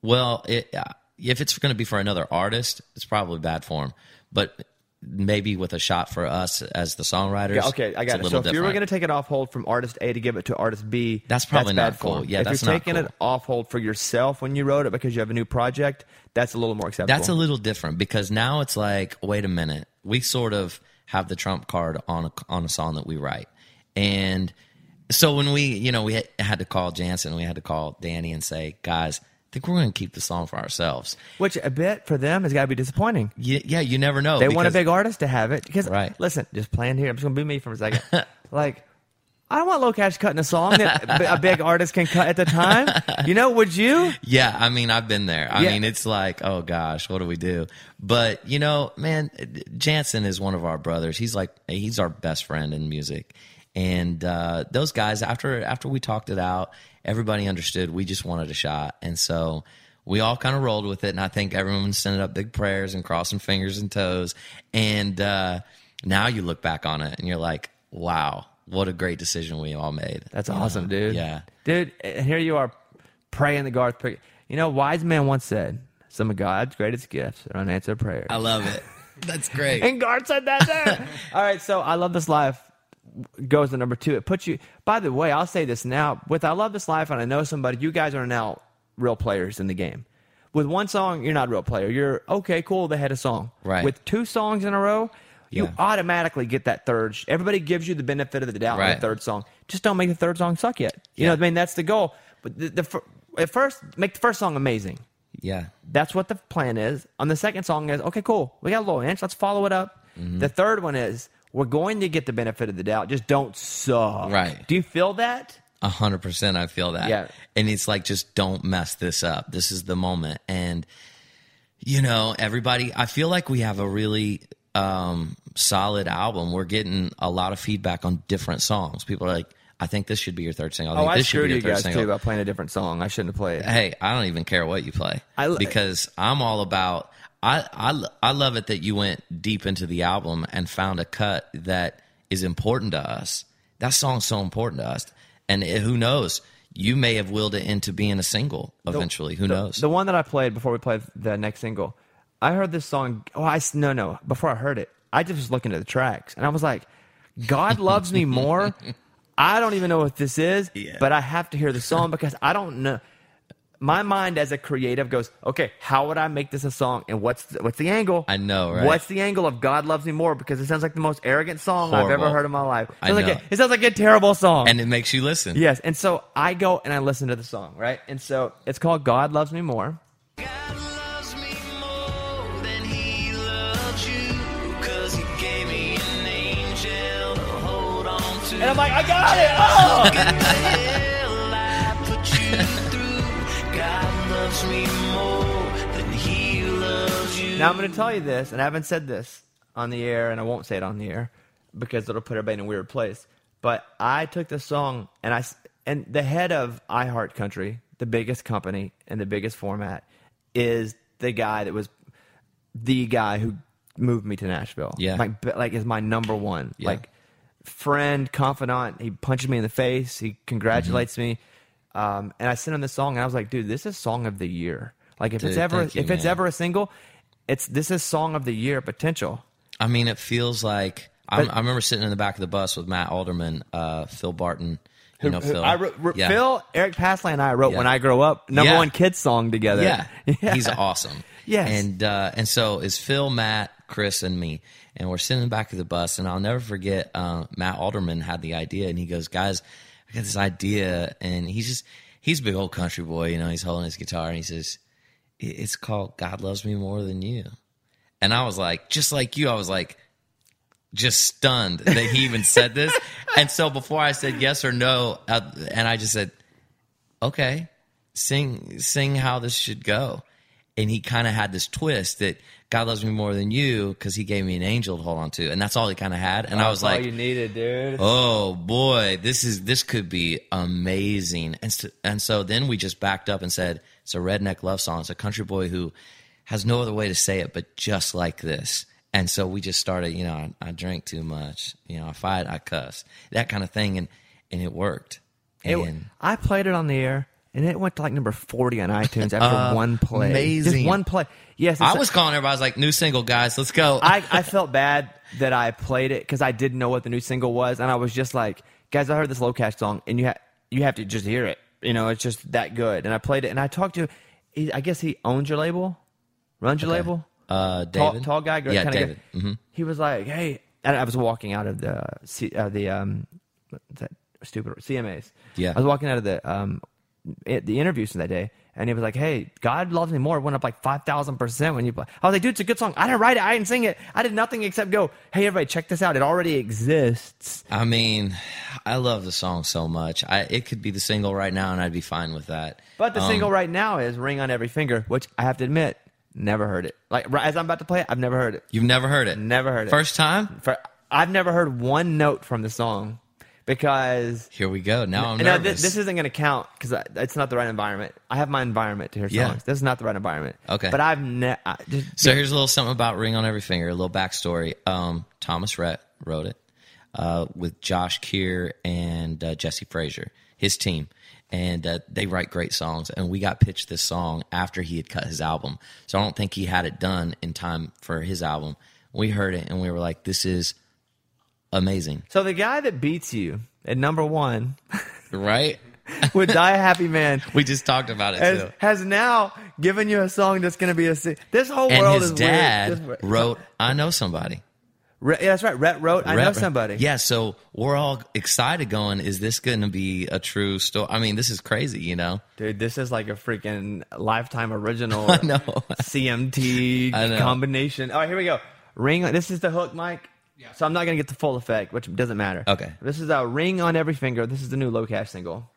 Well, it, uh, if it's going to be for another artist, it's probably bad form. But maybe with a shot for us as the songwriters. Yeah, okay, I got it. So if you were going to take it off hold from artist A to give it to artist B, That's probably bad not cool. form. Yeah, if that's you're taking cool. it off hold for yourself when you wrote it because you have a new project, that's a little more acceptable. That's a little different because now it's like, wait a minute, we sort of have the trump card on a, on a song that we write, and so when we, you know, we had, to call Janson, we had to call Danny and say, guys, I think we're going to keep the song for ourselves. which a bit for them has got to be disappointing. Yeah, yeah, you never know. They want a big artist to have it because Right. listen, just playing here. I'm just gonna be me for a second. [laughs] like, I don't want LoCash cutting a song that [laughs] a big artist can cut at the time. You know, would you? Yeah, I mean, I've been there. I Yeah. mean, it's like, oh gosh, what do we do? But you know, man, Janson is one of our brothers. He's like, he's our best friend in music, and uh, those guys. After after we talked it out, everybody understood. We just wanted a shot, and so we all kind of rolled with it. And I think everyone's sending up big prayers and crossing fingers and toes. And uh, now you look back on it, and you're like, wow, what a great decision we all made. That's You awesome, know? dude. Yeah. dude. And here you are praying the Garth. Pick. You know, wise man once said, "Some of God's greatest gifts are unanswered prayers." I love it. That's great. [laughs] And Garth said that there. [laughs] All right, so I love this life goes to number two. It puts you. By the way, I'll say this now. With I love this life, and I know somebody. You guys are now real players in the game. With one song, you're not a real player. You're okay, cool. They had a song. Right. With two songs in a row, you Yeah. automatically get that third. Everybody gives you the benefit of the doubt on Right. the third song. Just don't make the third song suck yet. You know what I mean? That's the goal. But the, the at first, make the first song amazing. Yeah. That's what the plan is. On the second song is okay, cool. We got a little inch. Let's follow it up. Mm-hmm. The third one is we're going to get the benefit of the doubt. Just don't suck. Right. Do you feel that? A hundred percent, I feel that. Yeah. and it's like just don't mess this up. This is the moment, and you know, everybody. I feel like we have a really um, solid album. We're getting a lot of feedback on different songs. People are like, "I think this should be your third single." I Oh, I screwed you guys single. too about playing a different song. I shouldn't have played. Hey, I don't even care what you play I because I'm all about. I, I I love it that you went deep into the album and found a cut that is important to us. That song's so important to us, and it, who knows? You may have willed it into being a single eventually. who knows? The one that I played before we played the next single, I heard this song. Oh, I no no. Before I heard it, I just was looking at the tracks and I was like, "God loves me more." [laughs] I don't even know what this is, Yeah. But I have to hear the song because I don't know. My mind as a creative goes, okay, how would I make this a song, and what's the, what's the angle? I know, right? What's the angle of "God Loves Me More"? Because it sounds like the most arrogant song I've ever heard in my life. It I sounds like a- it sounds like a terrible song. and it makes you listen. yes, and so I go and I listen to the song, right? And so it's called "God Loves Me More." God loves me more than he loves you. Cause he gave me an angel to hold on to. And I'm like, I got it. Oh! Now I'm going to tell you this, and I haven't said this on the air, and I won't say it on the air because it'll put everybody in a weird place. But I took the song, and I s- and the head of iHeart Country, the biggest company and the biggest format, is the guy that was the guy who moved me to Nashville. Yeah. like like is my number one Yeah. like friend, confidant. He punches me in the face. He congratulates Mm-hmm. me. Um, and I sent him the song, and I was like, "Dude, this is song of the year. Like, if it's ever you, if it's ever a single, it's this is song of the year potential. I mean, it feels like I'm, But- I remember sitting in the back of the bus with Matt Alderman, uh, Phil Barton. You know, Phil. I wrote, wrote- Yeah. Phil, Eric Paslay, and I wrote Yeah. "When I Grow Up" number Yeah. one kids song together. Yeah. [laughs] he's awesome. Yes. and uh, and so is Phil, Matt, Chris, and me, and we're sitting in the back of the bus, and I'll never forget. Uh, Matt Alderman had the idea, and he goes, "Guys, I got this idea," and he's just he's a big old country boy, you know. He's holding his guitar, and he says, "It's called God Loves Me More Than You," and I was like, just like you, I was like. Just stunned that he even said this, [laughs] and so before I said yes or no, uh, and I just said, okay, sing sing how this should go. And he kind of had this twist that God loves me more than you because he gave me an angel to hold on to, and that's all he kind of had. And I was like, you needed, dude. oh boy, this is this could be amazing. And so, and so then we just backed up and said it's a redneck love song. It's a country boy who has no other way to say it but just like this. And so we just started, you know, I, I drink too much, you know, I fight, I cuss, that kind of thing, and and it worked. It- And I played it on the air, and it went to like number forty on iTunes after [laughs] one play. Amazing. just one play. Yes, I was calling everybody. I was like, "New single, guys, let's go." I, [laughs] I felt bad that I played it because I didn't know what the new single was, and I was just like, guys, I heard this LoCash song, and you have you have to just hear it. You know, it's just that good. And I played it, and I talked to, he, I guess he owns your label, runs your label. uh, Tall, David, tall guy, yeah, David. of. hmm He was like, "Hey," and I was walking out of the uh, the um, what's that stupid CMAs. Yeah. I was walking out of the um, it, the interviews from that day, and he was like, "Hey, God loves me more." It went up like five thousand percent when you play. I was like, "Dude, it's a good song." I didn't write it. I didn't sing it. I did nothing except go, "Hey, everybody, check this out. It already exists." I mean, I love the song so much. I it could be the single right now, and I'd be fine with that. But the Um, single right now is "Ring on Every Finger," which I have to admit, never heard it. Like right as I'm about to play it, I've never heard it. you've never heard it, Never heard it. First time. For I've never heard one note from the song because Here we go. Now I'm no, nervous. this, this isn't going to count because it's not the right environment. I have my environment to hear songs. Yeah. This is not the right environment. Okay. but I've never. So here's a little something about Ring on Every Finger, a little backstory. Um, Thomas Rhett wrote it uh, with Josh Kear and uh, Jesse Frasure, his team. And uh, they write great songs. And we got pitched this song after he had cut his album. So I don't think he had it done in time for his album. We heard it and we were like, this is amazing. so the guy that beats you at number one Right? [laughs] would "Die a Happy Man" [laughs] We just talked about it has, too. has now given you a song that's going to be a. This whole And world his is dad weird. Wrote, I Know Somebody. Re- yeah, that's right. Rhett wrote. I know somebody. Yeah, so we're all excited going, is this going to be a true story? I mean, this is crazy, you know? Dude, this is like a freaking lifetime original. [laughs] I know. CMT I know. combination. All right, here we go. Ring. This is the hook, Mike. So I'm not gonna get the full effect, which doesn't matter. Okay. This is a ring on every finger. This is the new LoCash single.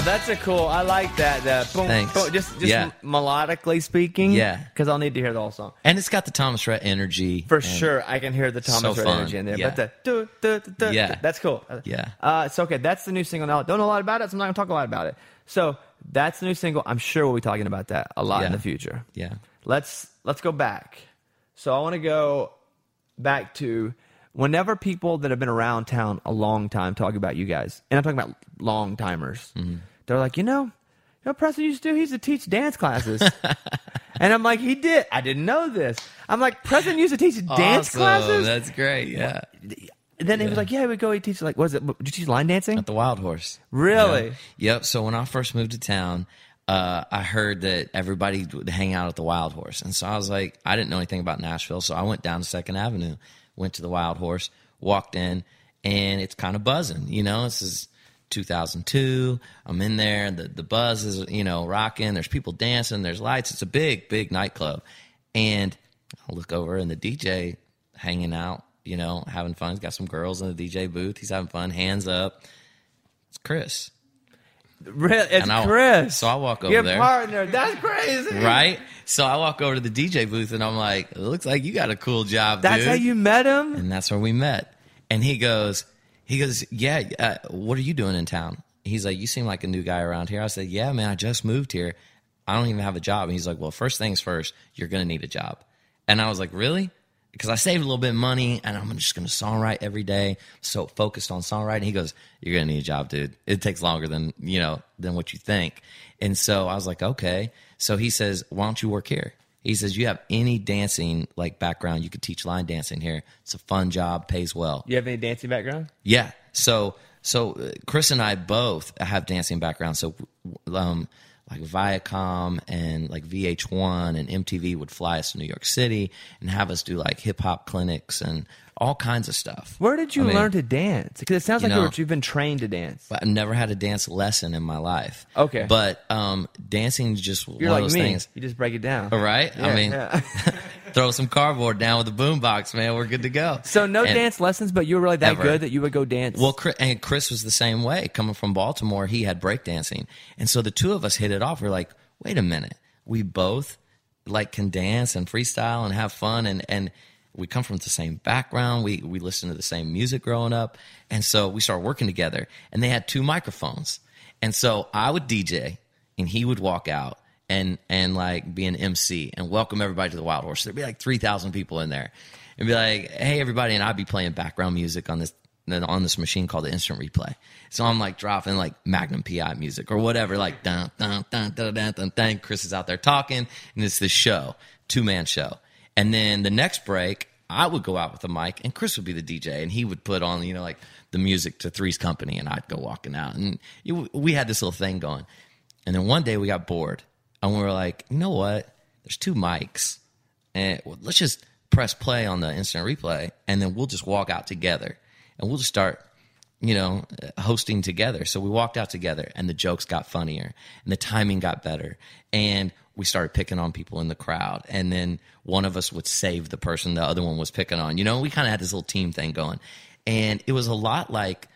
Oh, that's a cool. I like that. The boom, Thanks. boom, just just Yeah. melodically speaking. Yeah. Because I'll need to hear the whole song. And it's got the Thomas Rhett energy. For sure, I can hear the Thomas So Rhett energy in there. Yeah. But the du, du, du, du, Yeah. that's cool. Yeah. Uh, so okay, that's the new single. Now, don't know a lot about it, so I'm not gonna talk a lot about it. So that's the new single. I'm sure we'll be talking about that a lot in the future. Yeah. Let's let's go back. So I want to go back to whenever people that have been around town a long time talk about you guys, and I'm talking about long timers. Mm-hmm. They're like, you know, you know, what Preston used to do. He used to teach dance classes. [laughs] And I'm like, he did. I didn't know this. I'm like, President used to teach dance Awesome. classes. That's great. Yeah. And then he was like, "Yeah, we go. He teach like, was it? Did you teach line dancing? At the Wild Horse. Really? Yeah. Yep. So when I first moved to town, uh, I heard that everybody would hang out at the Wild Horse, and so I was like, I didn't know anything about Nashville, so I went down to Second Avenue, went to the Wild Horse, walked in, and it's kind of buzzing. You know, this is 2002. I'm in there. The the buzz is you know rocking. There's people dancing. There's lights. It's a big big nightclub, and I look over and the DJ hanging out. You know, having fun. He's got some girls in the DJ booth. He's having fun. Hands up. It's Chris. It's I- Chris. so I walk over Your there. partner. That's crazy. right? So I walk over to the DJ booth and I'm like, it looks like you got a cool job, That's dude. how you met him. and that's where we met. And he goes, he goes, yeah, uh, what are you doing in town? He's like, you seem like a new guy around here. I said, yeah, man, I just moved here. I don't even have a job. And he's like, well, first things first, you're to need a job. And I was like, really? Because I saved a little bit of money and I'm just to songwrite every day. So focused on songwriting. He goes, you're to need a job, dude. It takes longer than, you know, than what you think. And so I was like, okay. So he says, why don't you work here? He says, you have any dancing like background, you could teach line dancing here. It's a fun job, pays well. You have any dancing background? Yeah. So so uh, Chris and I both have dancing backgrounds. So um, like Viacom and like VH1 and MTV would fly us to New York City and have us do like hip hop clinics and all kinds of stuff. Where did you I mean, learn to dance? Because it sounds you like you know- were, you've been trained to dance. I've never had a dance lesson in my life. Okay. But um, dancing is just You're one like of those me. things. You just break it down. All right. I mean, yeah. [laughs] throw some cardboard down with a boombox, man. We're good to go. [laughs] so no And- dance lessons, but you were really that Ever. good that you would go dance. Well, Chris, and Chris was the same way. Coming from Baltimore, he had breakdancing, and so the two of us hit it off. We're like, wait a minute, we both like can dance and freestyle and have fun, and and we come from the same background. We we listen to the same music growing up, and so we started working together. And they had two microphones, and so I would DJ, and he would walk out. And, and like be an MC and welcome everybody to the Wild Horse. There'd be like three thousand people in there, and be like, "Hey, everybody!" And I'd be playing background music on this on this machine called the instant replay. So I'm like dropping like Magnum PI music or whatever, like dun dun dun dun dun dun. dun. Chris is out there talking, and it's this show, two man show. And then the next break, I would go out with the mic, and Chris would be the DJ, and he would put on you know like the music to Three's Company, and I'd go walking out, and you, we had this little thing going. And then one day we got bored, and we were like, you know what? There's two mics, and let's just press play on the instant replay, and then we'll just walk out together, and we'll just start, you know, hosting together. So we walked out together, and the jokes got funnier, and the timing got better, and we started picking on people in the crowd, and then one of us would save the person the other one was picking on. You know, we kind of had this little team thing going, and it was a lot like.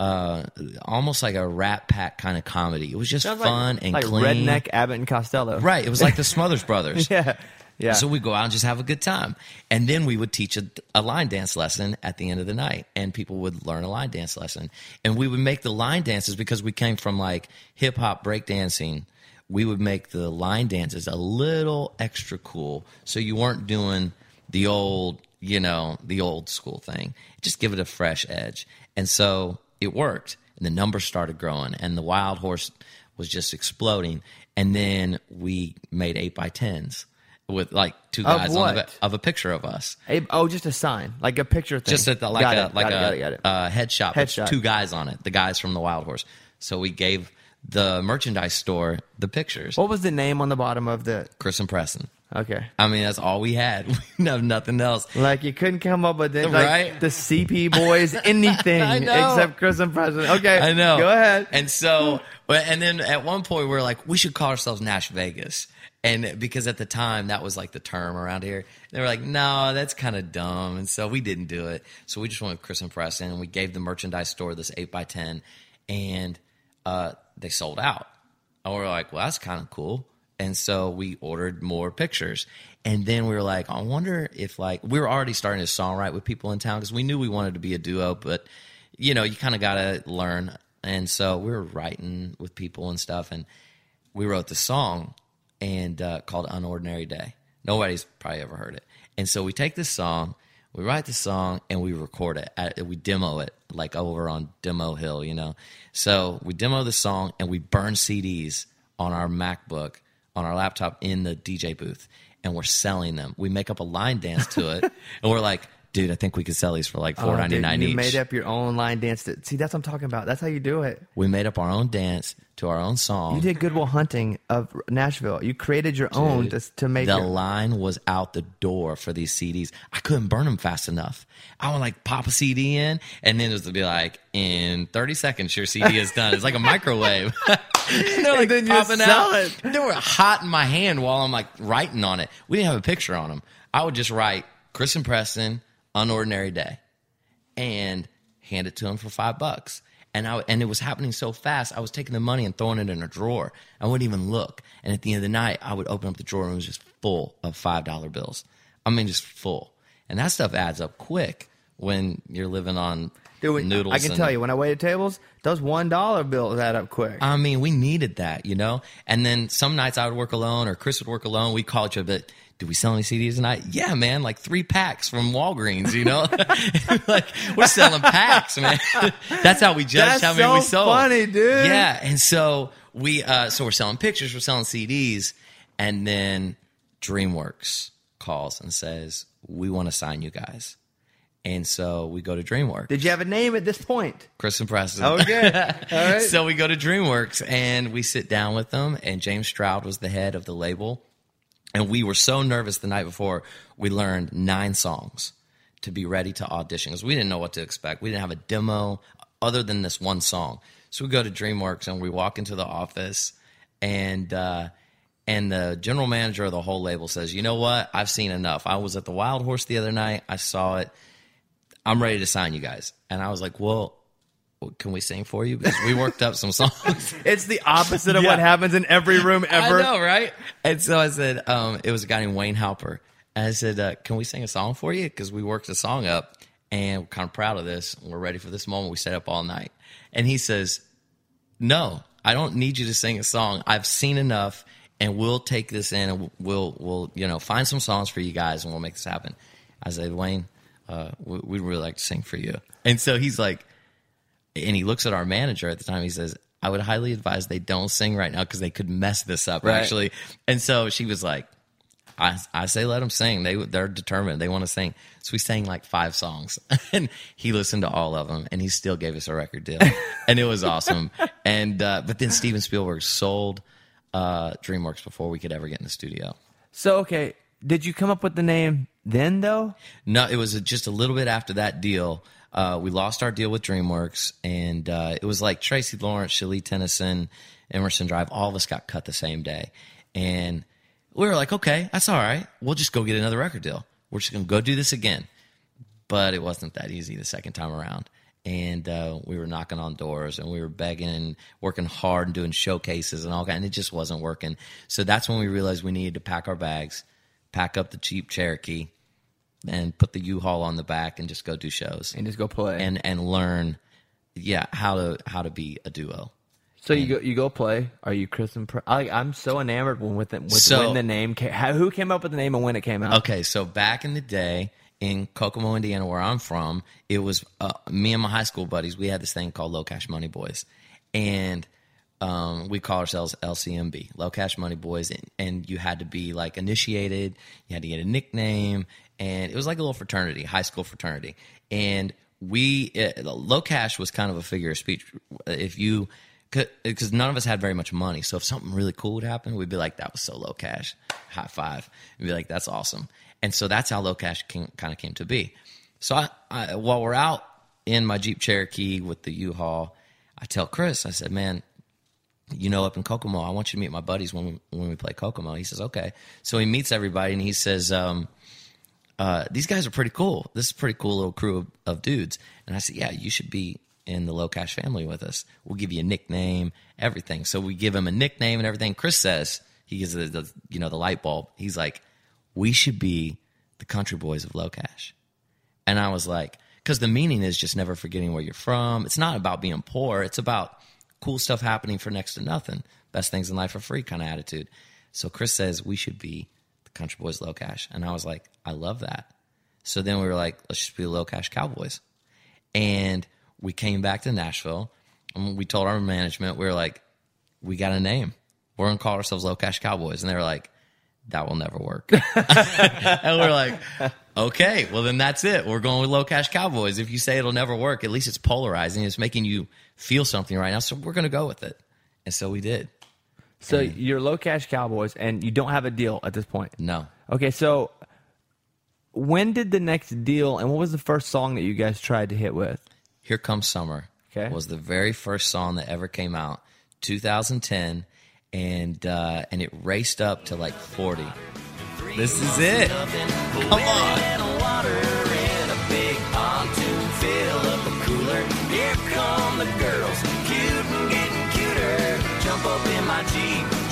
Uh, almost like a Rat Pack kind of comedy. It was just Sounds fun like, and like clean. redneck Abbott and Costello. Right. It was like the Smothers Brothers. [laughs] Yeah. Yeah. So we go out and just have a good time. And then we would teach a, a line dance lesson at the end of the night, and people would learn a line dance lesson. And we would make the line dances because we came from like hip hop breakdancing. We would make the line dances a little extra cool. So you weren't doing the old, you know, the old school thing. Just give it a fresh edge. And so it worked. And the numbers started growing, and the Wild Horse was just exploding. And then we made eight by tens with like two Of guys on the, of a picture of us. Hey, oh, just a sign, like a picture thing. Just at the, like Got a it, like a it, it. Uh, headshot, with Headshot. two guys on it. The guys from the Wild Horse. So we gave the merchandise store the pictures. What was the name on the bottom of the? Chris and Preston. Okay. I mean, that's all we had. [laughs] We didn't have nothing else. Like you couldn't come up with it, like Right? the CP boys, [laughs] anything except Chris and President. Okay, I know. Go ahead. And so, and then at one point we are like, we should call ourselves Nash Vegas. And because at the time that was like the term around here, they were like, no, that's kind of dumb. And so we didn't do it. So we just went with Chris and Preston and we gave the merchandise store this 8 by 10 and uh, they sold out. And We're like, well, that's kind of cool. And so we ordered more pictures. And then we were like, I wonder if like we were already starting to songwrite with people in town because we knew we wanted to be a duo, but you know, you kind of got to learn. And so we were writing with people and stuff. And we wrote the song and uh, called Unordinary Day. Nobody's probably ever heard it. And so we take this song, we write the song, and we record it. At, we demo it like over on Demo Hill, you know. So we demo the song and we burn CDs on our MacBook, on our laptop in the DJ booth, and we're selling them. We make up a line dance to it, [laughs] and we're like, dude, I think we could sell these for like Oh, four dude, ninety nine you made up your own line dance. To, see, that's what I'm talking about. That's how you do it. we made up our own dance to our own song. You did Goodwill Hunting of Nashville. You created your own to, to make the your, line was out the door for these CDs. I couldn't burn them fast enough. I would like pop a CD in, and then it would be like, in 30 seconds, your CD is done. It's like a microwave. [laughs] they're like then you popping sell out. it. They were hot in my hand while I'm like writing on it. We didn't have a picture on them. I would just write Chris and Preston, Unordinary Day, and hand it to him for five bucks. And I and it was happening so fast. I was taking the money and throwing it in a drawer. I wouldn't even look. And at the end of the night, I would open up the drawer and it was just full of five dollar bills. I mean, just full. And that stuff adds up quick when you're living on Dude, noodles. I can tell you when I waited tables, those one dollar bills add up quick. I mean, we needed that, you know? And then some nights I would work alone or Chris would work alone. We'd call each other, but do we sell any CDs tonight? Yeah, man, like three packs from Walgreens, you know? [laughs] like, we're selling packs, man. [laughs] That's how we That's how many we so sold. funny, dude. Yeah. And so we, uh, so we're selling pictures, we're selling CDs. And then DreamWorks calls and says, we want to sign you guys. And so we go to DreamWorks. Did you have a name at this point? Chris and Preston. Okay, [laughs] all right. So we go to DreamWorks and we sit down with them, and James Stroud was the head of the label. And we were so nervous the night before, we learned nine songs to be ready to audition because we didn't know what to expect. We didn't have a demo other than this one song. So we go to DreamWorks and we walk into the office, and uh, and the general manager of the whole label says, "You know what? I've seen enough. I was at the Wild Horse the other night. I saw it. I'm ready to sign you guys." And I was like, "Well." Can we sing for you? Because we worked up some songs. [laughs] It's the opposite of what happens in every room [laughs] ever. I know, right? And so I said, um, it was a guy named Wayne Halper. And I said, uh, can we sing a song for you? Because we worked a song up and we're kind of proud of this. We're ready for this moment. We stayed up all night. And he says, no, I don't need you to sing a song. I've seen enough and we'll take this in and we'll, we'll, you know, find some songs for you guys and we'll make this happen. I said, Wayne, uh, we- we'd really like to sing for you. And so he's like, and he looks at our manager at the time. He says, "I would highly advise they don't sing right now because they could mess this up." Right. Actually, and so she was like, "I, I say let them sing. They they're determined. They want to sing." So we sang like five songs, [laughs] and he listened to all of them, and he still gave us a record deal, [laughs] and it was awesome. And uh, but then Steven Spielberg sold uh, DreamWorks before we could ever get in the studio. So okay, did you come up with the name then though? No, it was just a little bit after that deal. Uh, we lost our deal with DreamWorks, and uh, it was like Tracy Lawrence, Chalee Tennison, Emerson Drive. All of us got cut the same day, and we were like, "Okay, that's all right. We'll just go get another record deal. We're just gonna go do this again." But it wasn't that easy the second time around, and uh, we were knocking on doors and we were begging and working hard and doing showcases and all that, and it just wasn't working. So that's when we realized we needed to pack our bags, pack up the cheap Cherokee and put the U-Haul on the back and just go do shows And just go play. and and learn yeah how to how to be a duo. so you go you go play. Are you Chris and Pre- I, I'm so enamored when with, it, with So- when the name came. How, who came up with the name and when it came out? Okay, so back in the day in Kokomo, Indiana, where I'm from, it was uh, me and my high school buddies. We had this thing called Low Cash Money Boys, and um, we call ourselves LCMB, Low Cash Money Boys, and, and you had to be like initiated. You had to get a nickname, and it was like a little fraternity, high school fraternity. And we, Low Cash was kind of a figure of speech. If you, because none of us had very much money, so if something really cool would happen, we'd be like, "That was so Low Cash." High five, and be like, "That's awesome." And so that's how Low Cash kind of came to be. So I, I, while we're out in my Jeep Cherokee with the U-Haul, I tell Chris, I said, "Man." you know, up in Kokomo, I want you to meet my buddies when we, when we play Kokomo. He says, okay. So he meets everybody and he says, um, uh, these guys are pretty cool. This is pretty cool little crew of, of dudes. And I said, yeah, you should be in the Low Cash family with us. We'll give you a nickname, everything. So we give him a nickname and everything. Chris says, he gives the, the you know, the light bulb. He's like, we should be the country boys of Low Cash. And I was like, because the meaning is just never forgetting where you're from. It's not about being poor. It's about cool stuff happening for next to nothing. Best things in life are free kind of attitude. So Chris says we should be Country Boys LoCash. And I was like, I love that. So then we were like, let's just be LoCash Cowboys. And we came back to Nashville and we told our management, we were like, we got a name. We're going to call ourselves LoCash Cowboys. And they were like, that will never work. [laughs] and we're like, okay, well then that's it. We're going with LoCash cowboys. If you say it'll never work, at least it's polarizing. It's making you feel something right now. So we're going to go with it. And so we did. So you're LoCash Cowboys, and you don't have a deal at this point. No. Okay, so when did the next deal, and what was the first song that you guys tried to hit with? Here Comes Summer Okay. was the very first song that ever came out, 2010, and uh, and it raced up to like 40. This is it. Come on.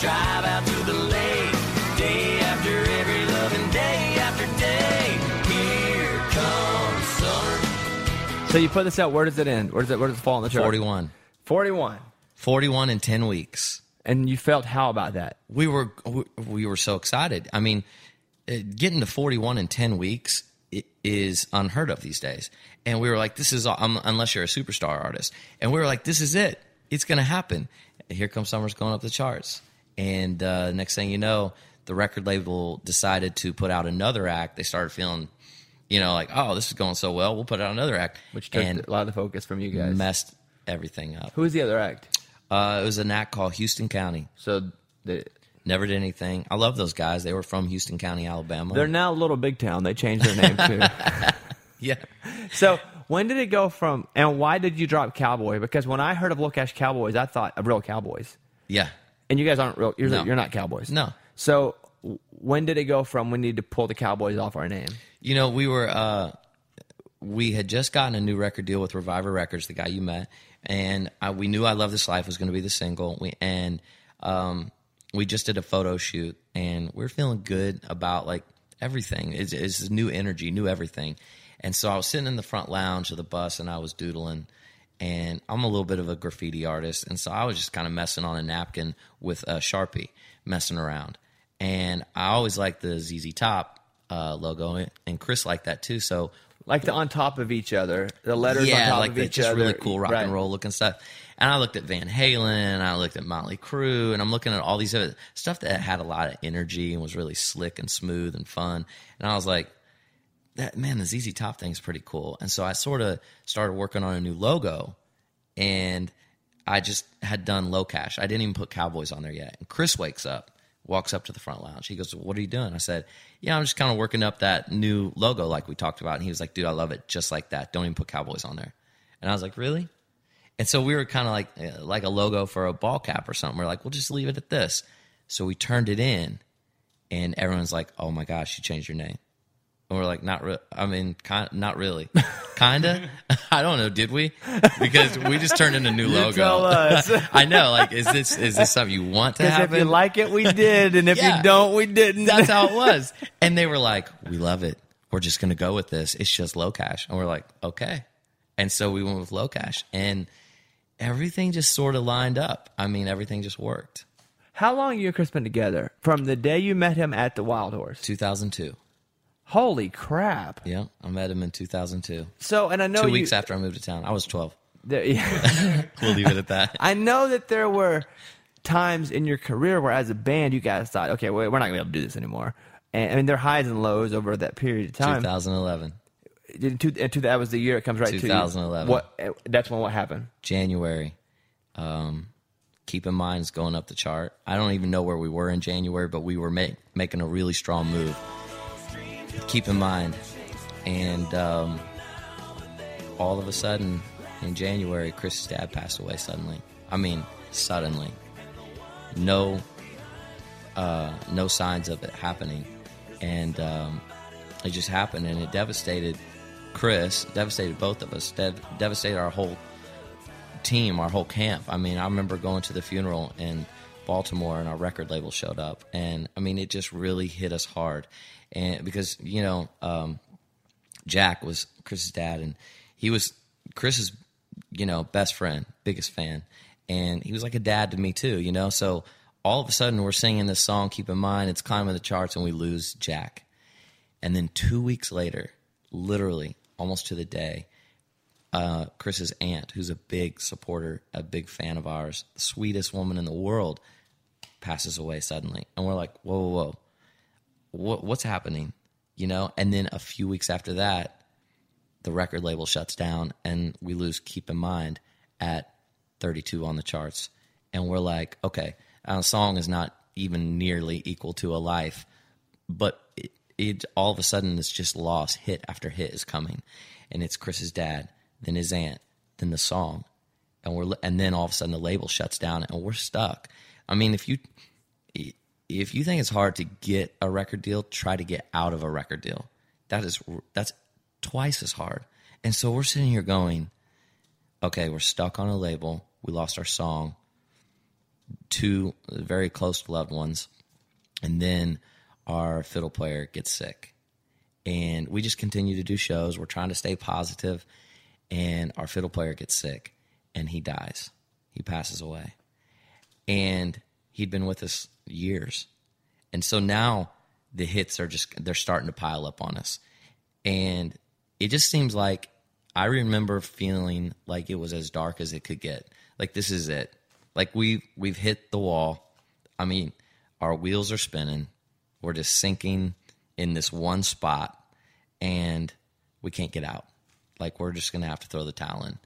Drive out to the lake. Day after every loving day after day. Here comes summer. So you put this out. Where does it end? Where does it? Where does it fall on the chart? 41. Forty-one. 41 in 10 weeks. And you felt how about that? we were we- we were so excited. I mean, uh, getting to 41 in 10 weeks is unheard of these days. And we were like, this is all, um, unless you're a superstar artist. And we were like, this is it. It's going to happen. Here comes Summer's going up the charts. And uh, next thing you know, the record label decided to put out another act. They started feeling, you know, like, oh, this is going so well. We'll put out another act. Which took and a lot of the focus from you guys. messed everything up. Who was the other act? Uh, it was an act called Houston County. So the, Never did anything. I love those guys. They were from Houston County, Alabama. they're now a Little Big Town. They changed their name too. [laughs] yeah. so when did it go from? And why did you drop Cowboy? Because when I heard of LoCash Cowboys, I thought of real Cowboys. Yeah. And you guys aren't real. You're, No. you're not Cowboys. No. So w- when did it go from we need to pull the Cowboys off our name? You know, we were uh we had just gotten a new record deal with Reviver Records, the guy you met, and I, we knew "I Love This Life" was going to be the single. We and um, we just did a photo shoot, and we are feeling good about like everything. It's, it's new energy, new everything. And so I was sitting in the front lounge of the bus, and I was doodling. And I'm a little bit of a graffiti artist, and so I was just kind of messing on a napkin with a sharpie, messing around. And I always liked the ZZ Top uh, logo, and Chris liked that too. So Like the on top of each other, the letters yeah, on top like of the each just other. really cool rock Right. and roll looking stuff. And I looked at Van Halen, and I looked at Motley Crue, and I'm looking at all these other stuff that had a lot of energy and was really slick and smooth and fun. And I was like, that man, the ZZ Top thing's pretty cool. And so I sort of started working on a new logo, and I just had done LoCash. I didn't even put Cowboys on there yet. And Chris wakes up, walks up to the front lounge. He goes, "What are you doing?" I said, "Yeah, I'm just kind of working up that new logo like we talked about." And he was like, "Dude, I love it just like that. Don't even put Cowboys on there." And I was like, "Really?" And so we were kind of like uh, like a logo for a ball cap or something. We're like, "We'll just leave it at this." So we turned it in, and everyone's like, "Oh my gosh, you changed your name." And we're like, not re- I mean, kind, not really, [laughs] kinda. [laughs] I don't know. Did we? Because we just turned in a new logo. tell us. [laughs] I know. Like, is this is this something you want to happen? if you like it, we did, and if Yeah. you don't, we didn't. That's how it was. And they were like, "We love it. We're just going to go with this. It's just LoCash." And we're like, "Okay." And so we went with LoCash, and everything just sort of lined up. I mean, everything just worked. How long you and Chris been together? From the day you met him at the Wild Horse. 2002. Holy crap! Yeah, I met him in 2002. So, and I know Two you, weeks after I moved to town, I was 12. there, yeah. [laughs] We'll leave it at that. I know that there were times in your career where, as a band, you guys thought, okay, wait, we're not gonna be able to do this anymore. And I mean, there are highs and lows over that period of time. 2011, In two, in two, that was the year it comes right to 2011. you. What? eh, That's when what happened. January. Um, keep in mind, it's going up the chart. I don't even know where we were in January, but we were make, making a really strong move. Keep in mind, and um, all of a sudden, in January, Chris's dad passed away suddenly. I mean, suddenly. No, uh, no signs of it happening, and um, it just happened, and it devastated Chris, devastated both of us, dev- devastated our whole team, our whole camp. I mean, I remember going to the funeral in Baltimore and our record label showed up. And I mean, it just really hit us hard. And because, you know, um, Jack was Chris's dad and he was Chris's, you know, best friend, biggest fan. And he was like a dad to me too, you know? So all of a sudden we're singing this song, keep in mind it's climbing the charts and we lose Jack. And then two weeks later, literally almost to the day, uh, Chris's aunt, who's a big supporter, a big fan of ours, the sweetest woman in the world, passes away suddenly, and we're like, whoa, whoa, whoa, what, what's happening? You know. And then a few weeks after that, the record label shuts down, and we lose Keep in Mind at 32 on the charts, and we're like, okay, a song is not even nearly equal to a life, but it, it all of a sudden it's just lost. Hit after hit is coming, and it's Chris's dad, then his aunt, then the song, and we're and then all of a sudden the label shuts down and we're stuck. I mean, if you if you think it's hard to get a record deal, try to get out of a record deal. That is that's twice as hard. And so we're sitting here going, okay, we're stuck on a label. We lost our song. Two very close loved ones, and then our fiddle player gets sick, and we just continue to do shows. We're trying to stay positive, and our fiddle player gets sick, and he dies. He passes away, and he'd been with us years, and so now the hits are just they're starting to pile up on us, and it just seems like I remember feeling like it was as dark as it could get. Like this is it. Like we we've hit the wall. I mean, our wheels are spinning. We're just sinking in this one spot and we can't get out. Like we're just gonna have to throw the towel in.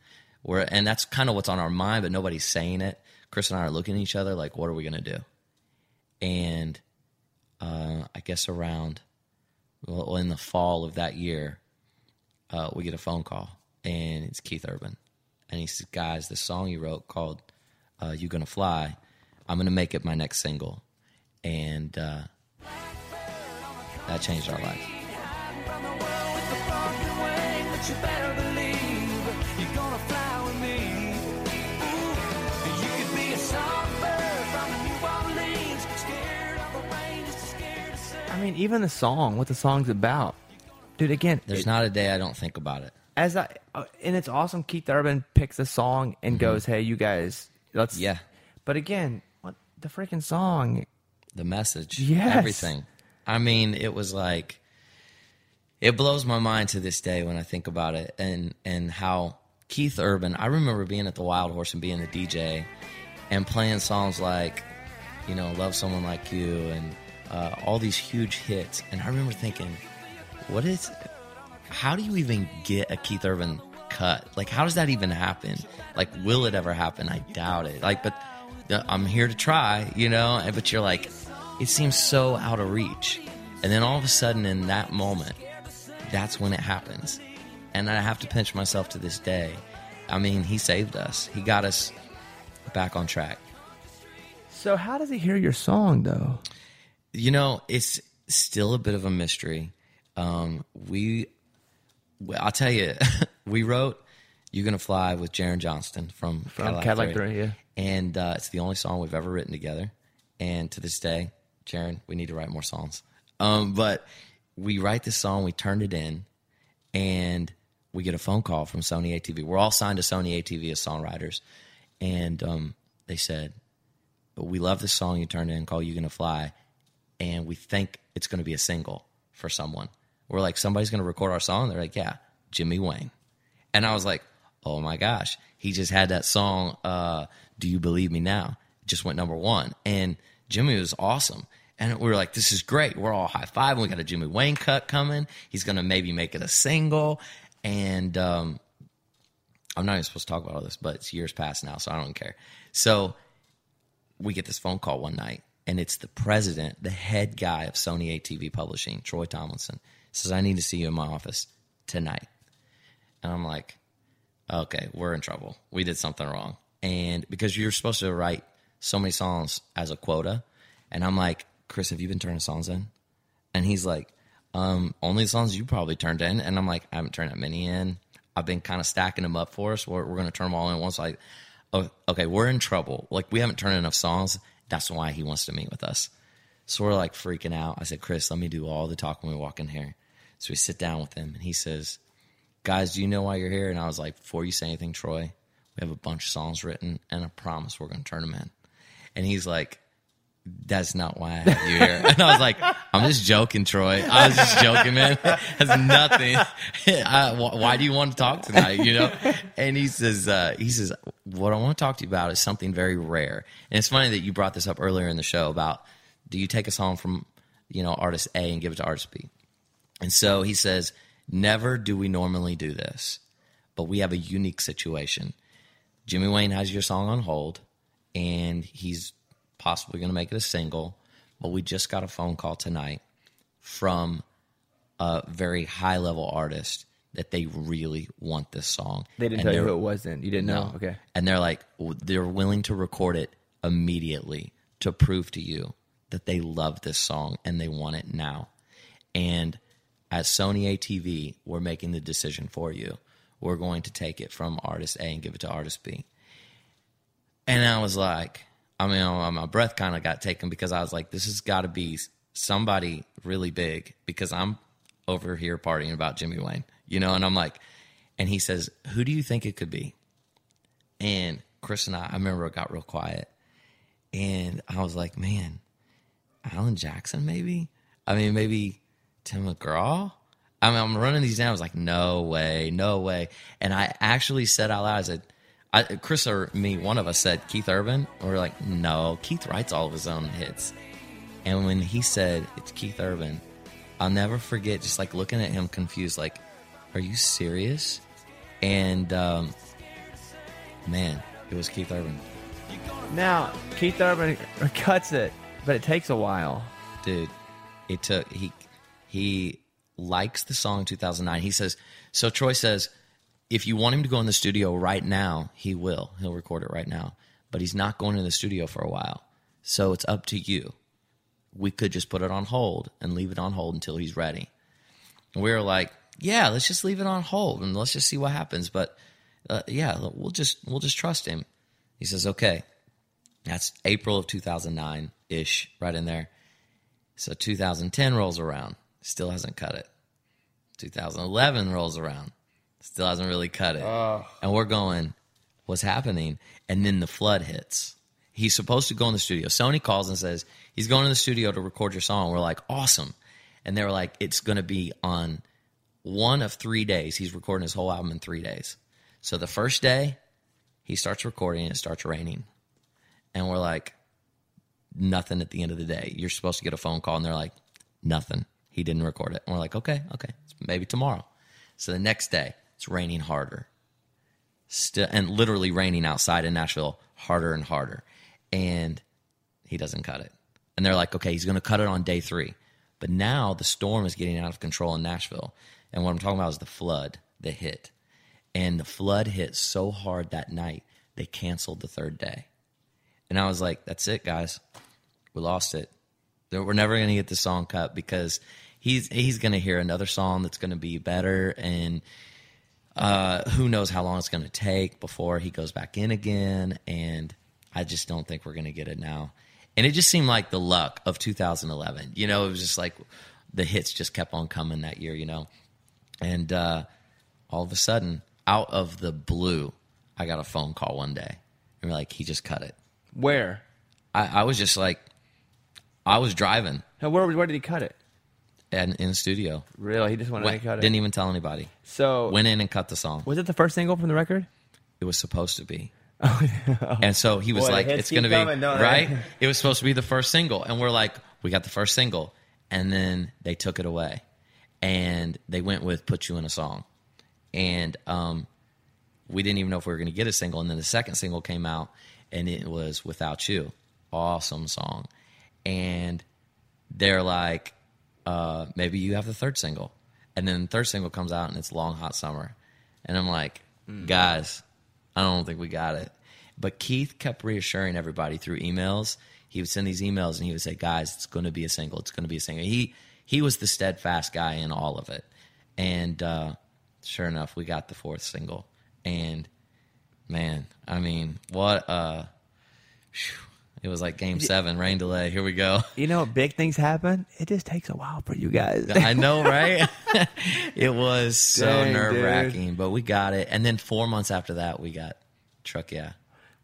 We're and that's kind of what's on our mind, but nobody's saying it. Chris and I are looking at each other like, what are we gonna do? And uh, I guess around well, in the fall of that year, uh, we get a phone call, and it's Keith Urban, and he says, "Guys, this song you wrote called uh, "You Gonna Fly," I'm gonna make it my next single," and uh, that changed our life. I mean, even the song, what the song's about, dude. Again, There's it- not a day I don't think about it. as I uh, and it's awesome. Keith Urban picks a song and goes, "Hey, you guys, let's." Mm-hmm. Yeah. But again, what the freaking song? the message, Yes. everything. I mean, it was like it blows my mind to this day when I think about it and and how Keith Urban. I remember being at the Wild Horse and being the DJ and playing songs like, you know, "Love Someone Like You" and uh, all these huge hits. And I remember thinking, what is? How do you even get a Keith Urban cut? Like, how does that even happen? Like, will it ever happen? I doubt it. Like, but uh, I'm here to try, you know. But you're like, it seems so out of reach. And then all of a sudden, in that moment, that's when it happens. And I have to pinch myself to this day. I mean, he saved us. He got us back on track. So how does he hear your song though? You know, it's still a bit of a mystery. Um, we, I'll tell you, [laughs] we wrote "You're Gonna Fly" with Jaron Johnston from, From Cadillac Three. Three, yeah. and uh, it's the only song we've ever written together. And to this day, Jaron, we need to write more songs. Um, but we write this song, we turned it in, and we get a phone call from Sony ATV. We're all signed to Sony ATV as songwriters, and um, they said, "We love this song you turned in called "You Gonna Fly," and we think it's going to be a single for someone." We're like, "Somebody's going to record our song." They're like, "Yeah, Jimmy Wayne," and I was like, oh my gosh, he just had that song, uh, Do You Believe Me Now? It just went number one. And Jimmy was awesome. And we were like, this is great. We're all high five. We got a Jimmy Wayne cut coming. He's going to maybe make it a single. And um, I'm not even supposed to talk about all this, but it's years past now, so I don't care. So we get this phone call one night, and it's the president, the head guy of Sony ATV Publishing, Troy Tomlinson, says, I need to see you in my office tonight. And I'm like, okay, we're in trouble. We did something wrong. And because you're supposed to write so many songs as a quota. And I'm like, Chris, have you been turning songs in? And he's like, um, only the songs you probably turned in. And I'm like, I haven't turned that many in. I've been kind of stacking them up for us. We're, we're going to turn them all in once. Like, okay, we're in trouble. Like we haven't turned enough songs. That's why he wants to meet with us. So we're like freaking out. I said, Chris, let me do all the talking when we walk in here. So we sit down with him and he says, guys, do you know why you're here? And I was like, before you say anything, Troy, we have a bunch of songs written and I promise we're going to turn them in. And he's like, that's not why I have you here. [laughs] And I was like, I'm just joking, Troy. I was just joking, man. Has nothing. [laughs] I, why do you want to talk tonight? You know? And he says, uh, he says, what I want to talk to you about is something very rare. And it's funny that you brought this up earlier in the show about, do you take a song from, you know, artist A and give it to artist B? And so he says, never do we normally do this, but we have a unique situation. Jimmy Wayne has your song on hold, and he's possibly going to make it a single. But we just got a phone call tonight from a very high level artist that they really want this song. They didn't And tell you who it was then. You didn't know? no. Okay. And they're like, they're willing to record it immediately to prove to you that they love this song and they want it now. And at Sony ATV, we're making the decision for you. We're going to take it from artist A and give it to artist B. And I was like, I mean, uh, my breath kind of got taken because I was like, this has got to be somebody really big because I'm over here partying about Jimmy Wayne, you know? And I'm like, and he says, who do you think it could be? And Chris and I, I remember it got real quiet. And I was like, man, Alan Jackson, maybe? I mean, maybe Tim McGraw? I mean, I'm running these down. I was like, no way, no way. And I actually said out loud, I said, I, Chris or me, one of us said Keith Urban. And we are like, no, Keith writes all of his own hits. And when he said it's Keith Urban, I'll never forget just like looking at him confused, like, are you serious? And um, man, it was Keith Urban. Now, Keith Urban cuts it, but it takes a while. dude it took he he likes the song 2009 he says so troy says if you want him to go in the studio right now he will. He'll record it right now. But he's not going in the studio for a while. So it's up to you. We could just put it on hold and leave it on hold until he's ready. And we were like yeah let's just leave it on hold and let's just see what happens. But uh, yeah we'll just we'll just trust him. He says okay that's april of 2009 ish right in there. So 2010 rolls around, still hasn't cut it. 2011 rolls around, still hasn't really cut it. And we're going, what's happening? And then the flood hits. He's supposed to go in the studio. Sony calls and says, he's going in the studio to record your song. We're like, awesome. And they were like, it's going to be on one of three days. He's recording his whole album in three days. So the first day, he starts recording and it starts raining. And we're like, nothing at the end of the day. You're supposed to get a phone call and they're like, nothing. He didn't record it. And we're like, okay, okay, maybe tomorrow. So the next day, it's raining harder. Still, and literally raining outside in Nashville harder and harder. And he doesn't cut it. And they're like, okay, he's going to cut it on day three. But now the storm is getting out of control in Nashville. And what I'm talking about is the flood that hit. And the flood hit so hard that night, they canceled the third day. And I was like, that's it, guys. We lost it. We're never going to get the song cut because he's he's going to hear another song that's going to be better and uh, who knows how long it's going to take before he goes back in again and I just don't think we're going to get it now. And it just seemed like the luck of 2011. You know, it was just like the hits just kept on coming that year, you know. And uh, all of a sudden, out of the blue, I got a phone call one day. And we're like, he just cut it. Where? I, I was just like, I was driving. Now, where, where did he cut it? And in the studio. Really, he just wanted Went- to cut it. didn't even tell anybody. so Went in and cut the song. was it the first single from the record? It was supposed to be. [laughs] and so he was Boy, the like, hits "It's keep going to be coming, don't they? right." [laughs] It was supposed to be the first single, and we're like, "We got the first single," and then they took it away, and they went with "Put You in a Song," and um, we didn't even know if we were going to get a single. And then the second single came out, and it was "Without You," awesome song, and they're like, uh, "Maybe you have the third single," and then the third single comes out, and it's "Long Hot Summer," and I'm like, "Guys." I don't think we got it. But Keith kept reassuring everybody through emails. He would send these emails and he would say, "Guys, it's going to be a single. It's going to be a single." He he was the steadfast guy in all of it. And uh, sure enough, we got the fourth single. And man, I mean, what uh phew. It was like game 7, rain delay. Here we go. [laughs] You know, big things happen. It just takes a while for you guys. I know, [laughs] right? [laughs] it was so nerve wracking, but we got it. And then 4 months after that, we got Truck Yeah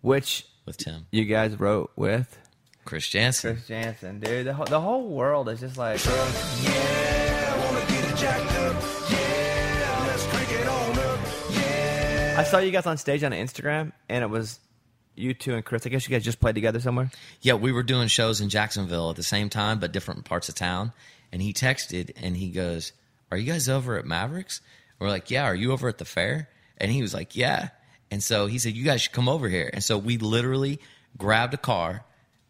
Which with Tim. you guys wrote with Chris Janson. Chris Janson, dude. The whole, the whole world is just like, Yeah, wanna get it jacked up. Yeah, let's crank it on up. Yeah. I saw you guys on stage on Instagram, and it was you two and Chris. I guess you guys just played together somewhere. Yeah, we were doing shows in Jacksonville at the same time, but different parts of town. And he texted and he goes, Are you guys over at Mavericks? We're like, Yeah, are you over at the fair? And he was like, Yeah. And so he said, You guys should come over here. And so we literally grabbed a car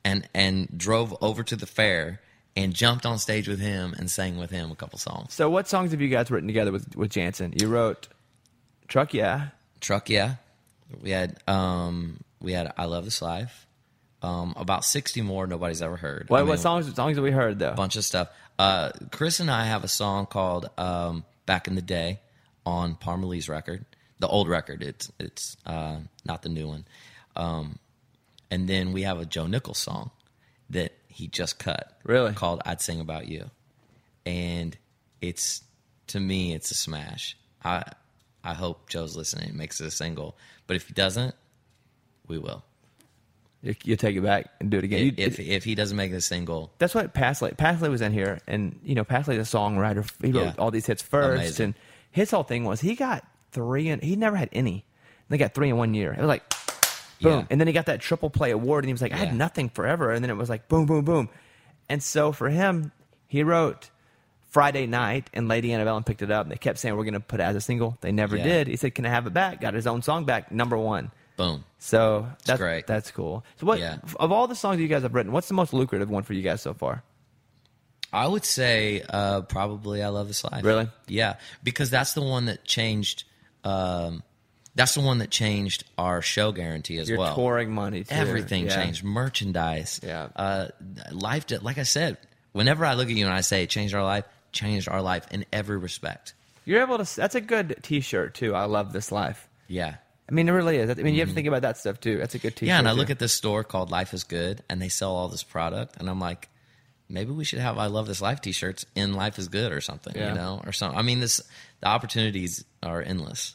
and and drove over to the fair and jumped on stage with him and sang with him a couple songs. So, what songs have you guys written together with with Janson? You wrote "Truck Yeah," Truck, yeah. We had um we had I Love This Life. Um, about sixty more nobody's ever heard. What, I what songs songs have we heard though? A bunch of stuff. Uh, Chris and I have a song called um, "Back in the Day" on Parmalee's record, the old record. It's it's uh, not the new one. Um, and then we have a Joe Nichols song that he just cut, Really? called "I'd Sing About You," and it's to me it's a smash. I I hope Joe's listening and makes it a single, but if he doesn't, we will. You, you take it back and do it again. You- If if he doesn't make the single, that's what Paslay Paslay was in here, and you know Paslay's a songwriter. He wrote Yeah. all these hits first, Amazing. and his whole thing was he got three, and he never had any. They got three in one year. It was like boom, Yeah. and then he got that triple play award, and he was like, I had nothing forever, and then it was like boom, boom, boom, and so for him, he wrote. Friday night, and Lady Antebellum and picked it up. And they kept saying we're going to put it as a single. They never Yeah. did. He said, "Can I have it back?" Got his own song back, number one. Boom. So that's great. That's cool. So what Yeah. of all the songs you guys have written, what's the most lucrative one for you guys so far? I would say uh, probably I Love This Life. Really? Yeah, because that's the one that changed. Um, that's the one that changed our show guarantee as Your well. touring money, too. Everything Yeah. changed. Merchandise. Yeah. Uh, life. Did, like I said, whenever I look at you and I say it changed our life, changed our life in every respect. You're able to. That's a good T-shirt too. I love this life. Yeah. I mean, it really is. I mean, you have to think about that stuff too. That's a good T-shirt. Mm-hmm. Yeah, and I look too. at this store called Life is Good, and they sell all this product, and I'm like, maybe we should have I Love This Life T-shirts in Life is Good or something, Yeah. you know, or something. I mean, this the opportunities are endless.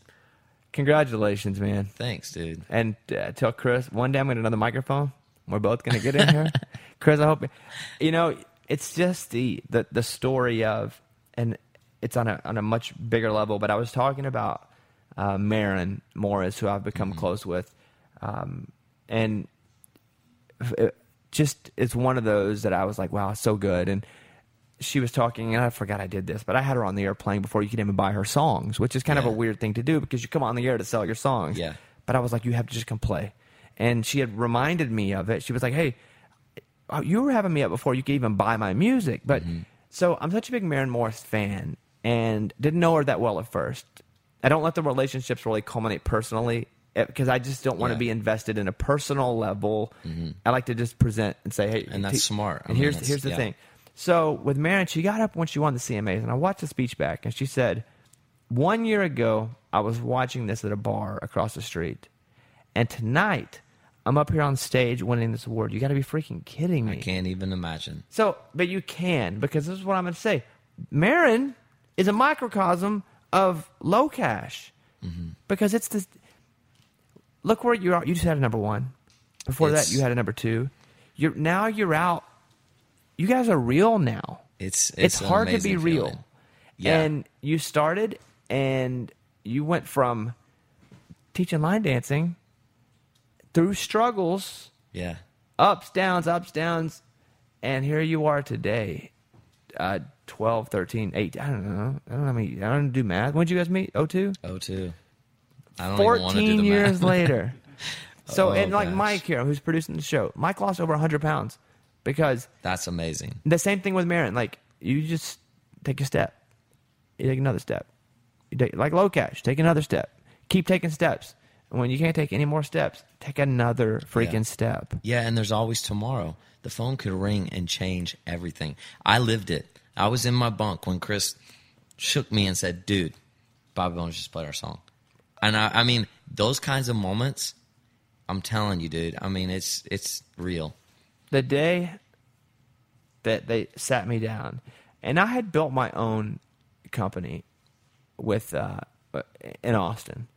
Congratulations, man. Thanks, dude. And uh, tell Chris one day I'm going to another microphone. We're both going to get in here. [laughs] Chris, I hope you know. It's just the the the story of, and it's on a on a much bigger level. But I was talking about uh, Maren Morris, who I've become close with, um, and it just it's one of those that I was like, wow, so good. And she was talking, and I forgot I did this, but I had her on the air playing before you could even buy her songs, which is kind of a weird thing to do because you come on the air to sell your songs. Yeah. But I was like, you have to just come play. And she had reminded me of it. She was like, hey, oh, you were having me up before you could even buy my music. But Mm-hmm. so I'm such a big Maren Morris fan and didn't know her that well at first. I don't let the relationships really culminate personally eh, because I just don't want to Yeah. be invested in a personal level. Mm-hmm. I like to just present and say, hey, And that's t- smart. I And mean, here's here's the yeah. thing. So with Maren, she got up when she won the CMAs, and I watched the speech back, and she said, "One year ago, I was watching this at a bar across the street, and tonight." I'm up here on stage winning this award. You got to be freaking kidding me. I can't even imagine. So, but you can because this is what I'm going to say. Maren is a microcosm of LoCash because it's this. Look where you are. You just had a number one. Before It's- that, you had a number two. You're now you're out. You guys are real now. It's it's, an hard to be amazing real. Yeah. And you started and you went from teaching line dancing through struggles, Yeah. ups, downs, ups, downs, and here you are today. Uh 12, 13, 8, I don't know. I don't know how many, I don't do math. When did you guys meet? 02? Oh, two. I don't even want to do 14 the years later. [laughs] So, Oh, and like gosh. Mike here, who's producing the show, Mike lost over 100 pounds because That's amazing. the same thing with Maren. Like, you just take a step, you take another step. You take, like LoCash, take another step. Keep taking steps. And when you can't take any more steps, take another freaking Yeah. step. Yeah, and there's always tomorrow. The phone could ring and change everything. I lived it. I was in my bunk when Chris shook me and said, "Dude, Bobby Bones just played our song." And I, I mean, those kinds of moments. I'm telling you, dude. I mean, it's it's real. the day that they sat me down, and I had built my own company with uh, in Austin,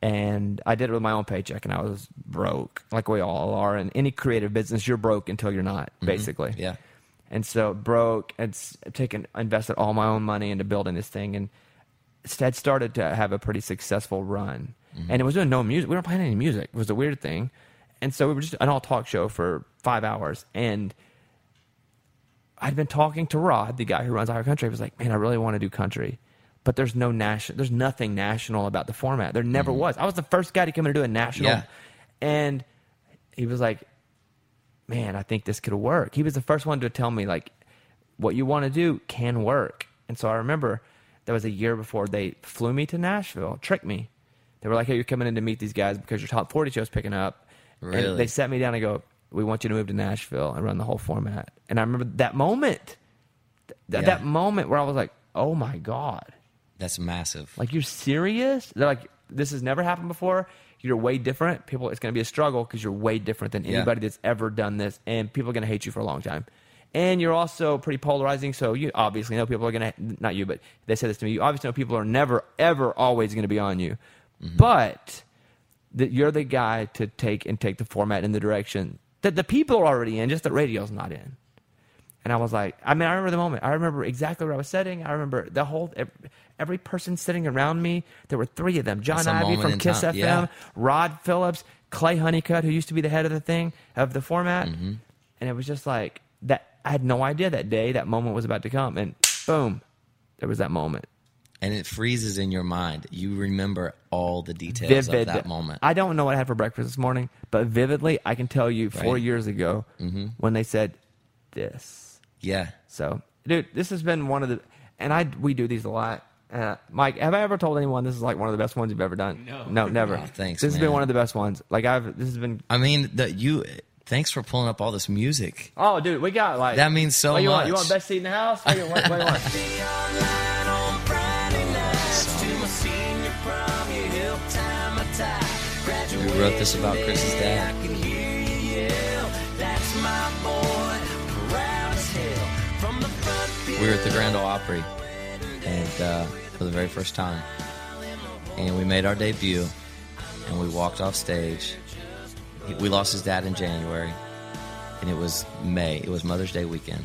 and I did it with my own paycheck, and I was broke, like we all are. In any creative business, you're broke until you're not, basically. Yeah. And so broke and taken invested all my own money into building this thing, and had started to have a pretty successful run. Mm-hmm. And it was doing no music. We weren't playing any music. It was a weird thing. And so we were just an all talk show for five hours. And I'd been talking to Rod, the guy who runs our country. I was like, man, I really want to do country. But there's no national, there's nothing national about the format. There never mm-hmm. was. I was the first guy to come in and do a national. Yeah. And he was like, man, I think this could work. He was the first one to tell me, like, what you want to do can work. And so I remember that was a year before they flew me to Nashville, tricked me. They were like, hey, you're coming in to meet these guys because your top 40 show's picking up. Really? And they sat me down and go, we want you to move to Nashville and run the whole format. And I remember that moment, th- Yeah. that moment where I was like, oh my God. That's massive. Like, you're serious? They're like, this has never happened before. You're way different. People, it's going to be a struggle because you're way different than Yeah. anybody that's ever done this, and people are going to hate you for a long time. And you're also pretty polarizing, so you obviously know people are going to not you, but they said this to me. You obviously know people are never, ever, always going to be on you, mm-hmm. but that you're the guy to take and take the format in the direction that the people are already in, just the radio's not in. And I was like, I mean, I remember the moment. I remember exactly where I was sitting. I remember the whole every, person sitting around me. There were three of them: John Ivey from Kiss time. FM, Yeah. Rod Phillips, Clay Hunnicutt, who used to be the head of the thing of the format. Mm-hmm. And it was just like that. I had no idea that day that moment was about to come, and boom, there was that moment. and it freezes in your mind. You remember all the details Vivid of that moment. I don't know what I had for breakfast this morning, but vividly, I can tell you four Right. Mm-hmm. years ago when they said this. yeah. So, dude, this has been one of the, and I we do these a lot. Uh, Mike, have I ever told anyone this is like one of the best ones you've ever done? No. no, [laughs] never. Oh, thanks, This has man. been one of the best ones. Like I've, this has been. I mean, the, you. Thanks for pulling up all this music. Oh, dude, we got like That means so what you Want? You want best seat in the house? What, you, what, what you want? Be online on Friday nights to my senior prom. You helped tie my tie. Graduated We wrote this about Chris's I dad. can hear you yell. That's my boy, proud as hell. From the front We were at the Grand Ole Opry, and uh, for the very first time, and we made our debut, and we walked off stage. We lost his dad in January, and it was May. It was Mother's Day weekend,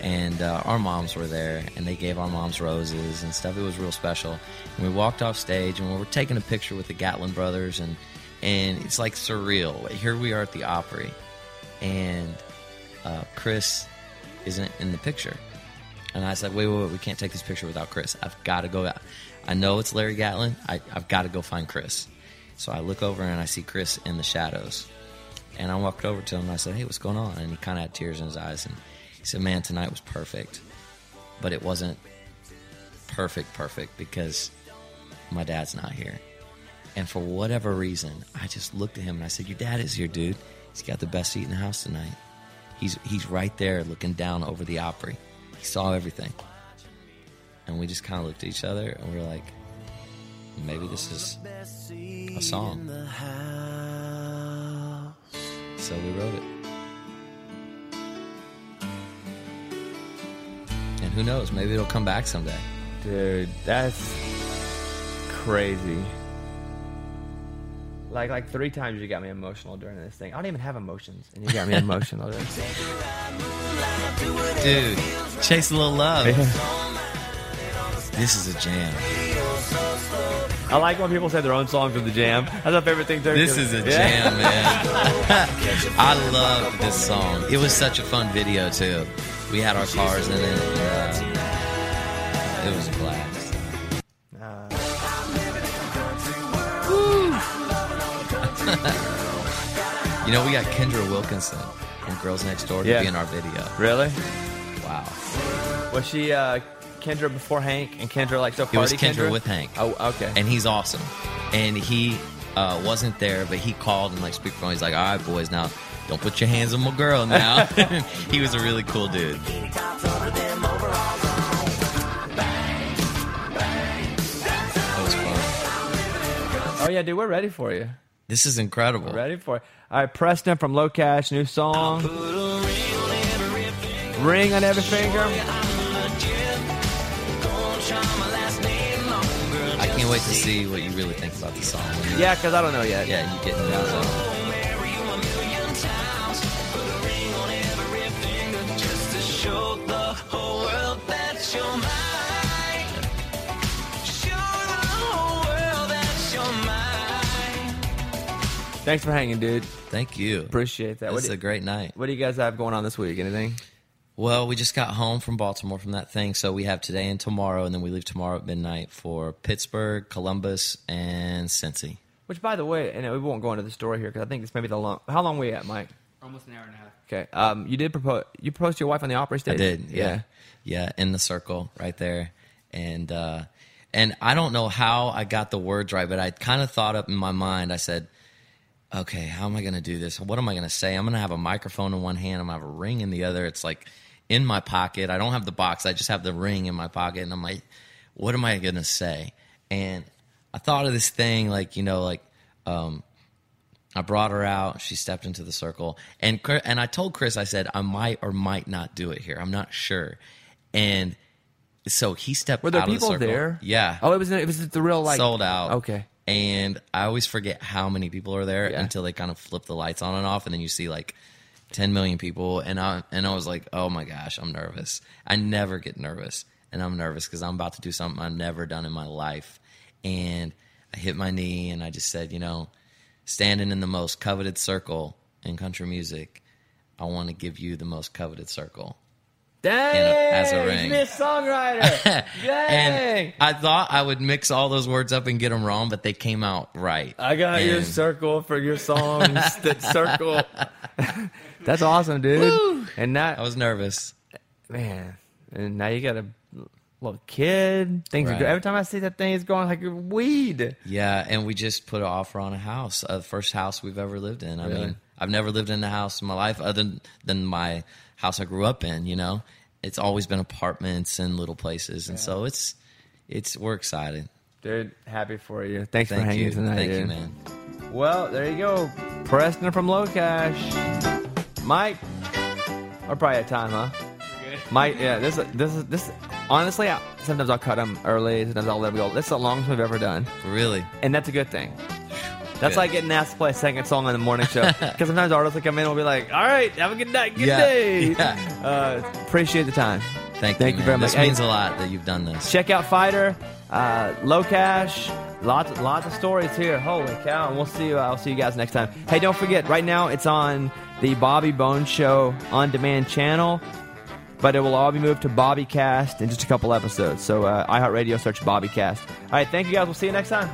and uh, our moms were there, and they gave our moms roses and stuff. It was real special. And we walked off stage, and we were taking a picture with the Gatlin brothers, and and it's like surreal. Here we are at the Opry, and uh, Chris isn't in the picture. And I like, wait, wait, wait, we can't take this picture without Chris. I've got to go. I know it's Larry Gatlin. I, I've got to go find Chris. So I look over and I see Chris in the shadows. And I walked over to him and I said, hey, what's going on? And he kind of had tears in his eyes. And he said, man, tonight was perfect. But it wasn't perfect, perfect because my dad's not here. And for whatever reason, I just looked at him and I said, your dad is here, dude. He's got the best seat in the house tonight. He's, he's right there looking down over the Opry. He saw everything. And we just kind of looked at each other and we were like, maybe this is a song. So we wrote it. And who knows, maybe it'll come back someday. Dude, that's crazy. Like like three times you got me emotional during this thing. I don't even have emotions, and you got me [laughs] emotional. dude. Dude, chase a little love. This is a jam. I like when people say their own song are the jam. That's my favorite thing. too. This is a Yeah. jam, [laughs] man. [laughs] I love this song. It was such a fun video too. We had our cars in it. You know, we got Kendra Wilkinson from Girls Next Door to Yeah. be in our video. Really? Wow. Was she uh, Kendra before Hank and Kendra like so It was party Kendra with Hank. Oh, okay. and he's awesome. And he uh, wasn't there, but he called and like speakerphone. He's like, "All right, boys, now don't put your hands on my girl." Now [laughs] [laughs] he was a really cool dude. That was fun. oh yeah, dude, we're ready for you. This is incredible. Ready for it. All right, Preston from LoCash, new song. Ring on every finger. I can't wait to see what you really think about the song. When Yeah, because I don't know yet. yeah, you get into it. Show the whole world that you're mine. Thanks for hanging, dude. Thank you. Appreciate that. What This is a great night. what do you guys have going on this week? Anything? Well, we just got home from Baltimore from that thing, so we have today and tomorrow, and then we leave tomorrow at midnight for Pittsburgh, Columbus, and Cincy. Which, by the way, and we won't go into the story here because I think it's maybe the long. How long we at, Mike? Almost an hour and a half. Okay. Um, you did propose. You proposed to your wife on the Opry stage. I did, yeah, yeah, in the circle right there, and uh, and I don't know how I got the words right, but I kind of thought up in my mind. I said, "Okay, how am I going to do this? What am I going to say? I'm going to have a microphone in one hand. I'm going to have a ring in the other. It's like in my pocket. I don't have the box. I just have the ring in my pocket, and I'm like, what am I going to say? And I thought of this thing, like you know, like um, I brought her out. She stepped into the circle, and and I told Chris, I said, I might or might not do it here. I'm not sure. And so he stepped. Were there out of the people circle. there? Yeah. Oh, it was. It was the real like sold out. Okay. And I always forget how many people are there Yeah. until they kind of flip the lights on and off, and then you see like 10 million people. And I and I was like, oh my gosh, I'm nervous. I never get nervous, and I'm nervous because I'm about to do something I've never done in my life. And I hit my knee, and I just said, you know, standing in the most coveted circle in country music, I want to give you the most coveted circle. Dang! as a ring. Songwriter. [laughs] Dang! And I thought I would mix all those words up and get them wrong, but they came out right. I got your circle for your songs. that [laughs] circle. [laughs] That's awesome, dude. And that I was nervous. man, and now you got a little kid. Things are Right. good. Every time I see that thing, it's going like weed. Yeah, and we just put an offer on a house, uh, the first house we've ever lived in. I Really? mean, I've never lived in a house in my life other than my house I grew up in. You know, it's always been apartments and little places, and so it's it's we're excited. Dude, happy for you. Thanks for Thank hanging you, tonight, thank dude. you, man. Well, there you go. Preston from LoCash. Mike, we're probably at time, huh? Mike, yeah, this this is this. Honestly, I, sometimes I'll cut them early. Sometimes I'll let them go. This is the longest we've ever done, Really, and that's a good thing. That's Good. like getting asked to play a second song on the morning show. [laughs] Because sometimes artists will come in and will be like, "All right, have a good night, good Yeah, day." [laughs] yeah. Uh, appreciate the time. thank, Thank you, you very much. This means a lot that you've done this. Check out Fighter, uh, LoCash, lots lots of stories here. Holy cow! And we'll see you. I'll see you guys next time. Hey, don't forget, right now it's on the Bobby Bones Show on demand channel, but it will all be moved to Bobby Cast in just a couple episodes. So uh, iHeartRadio search Bobby Cast. All right, thank you guys. We'll see you next time.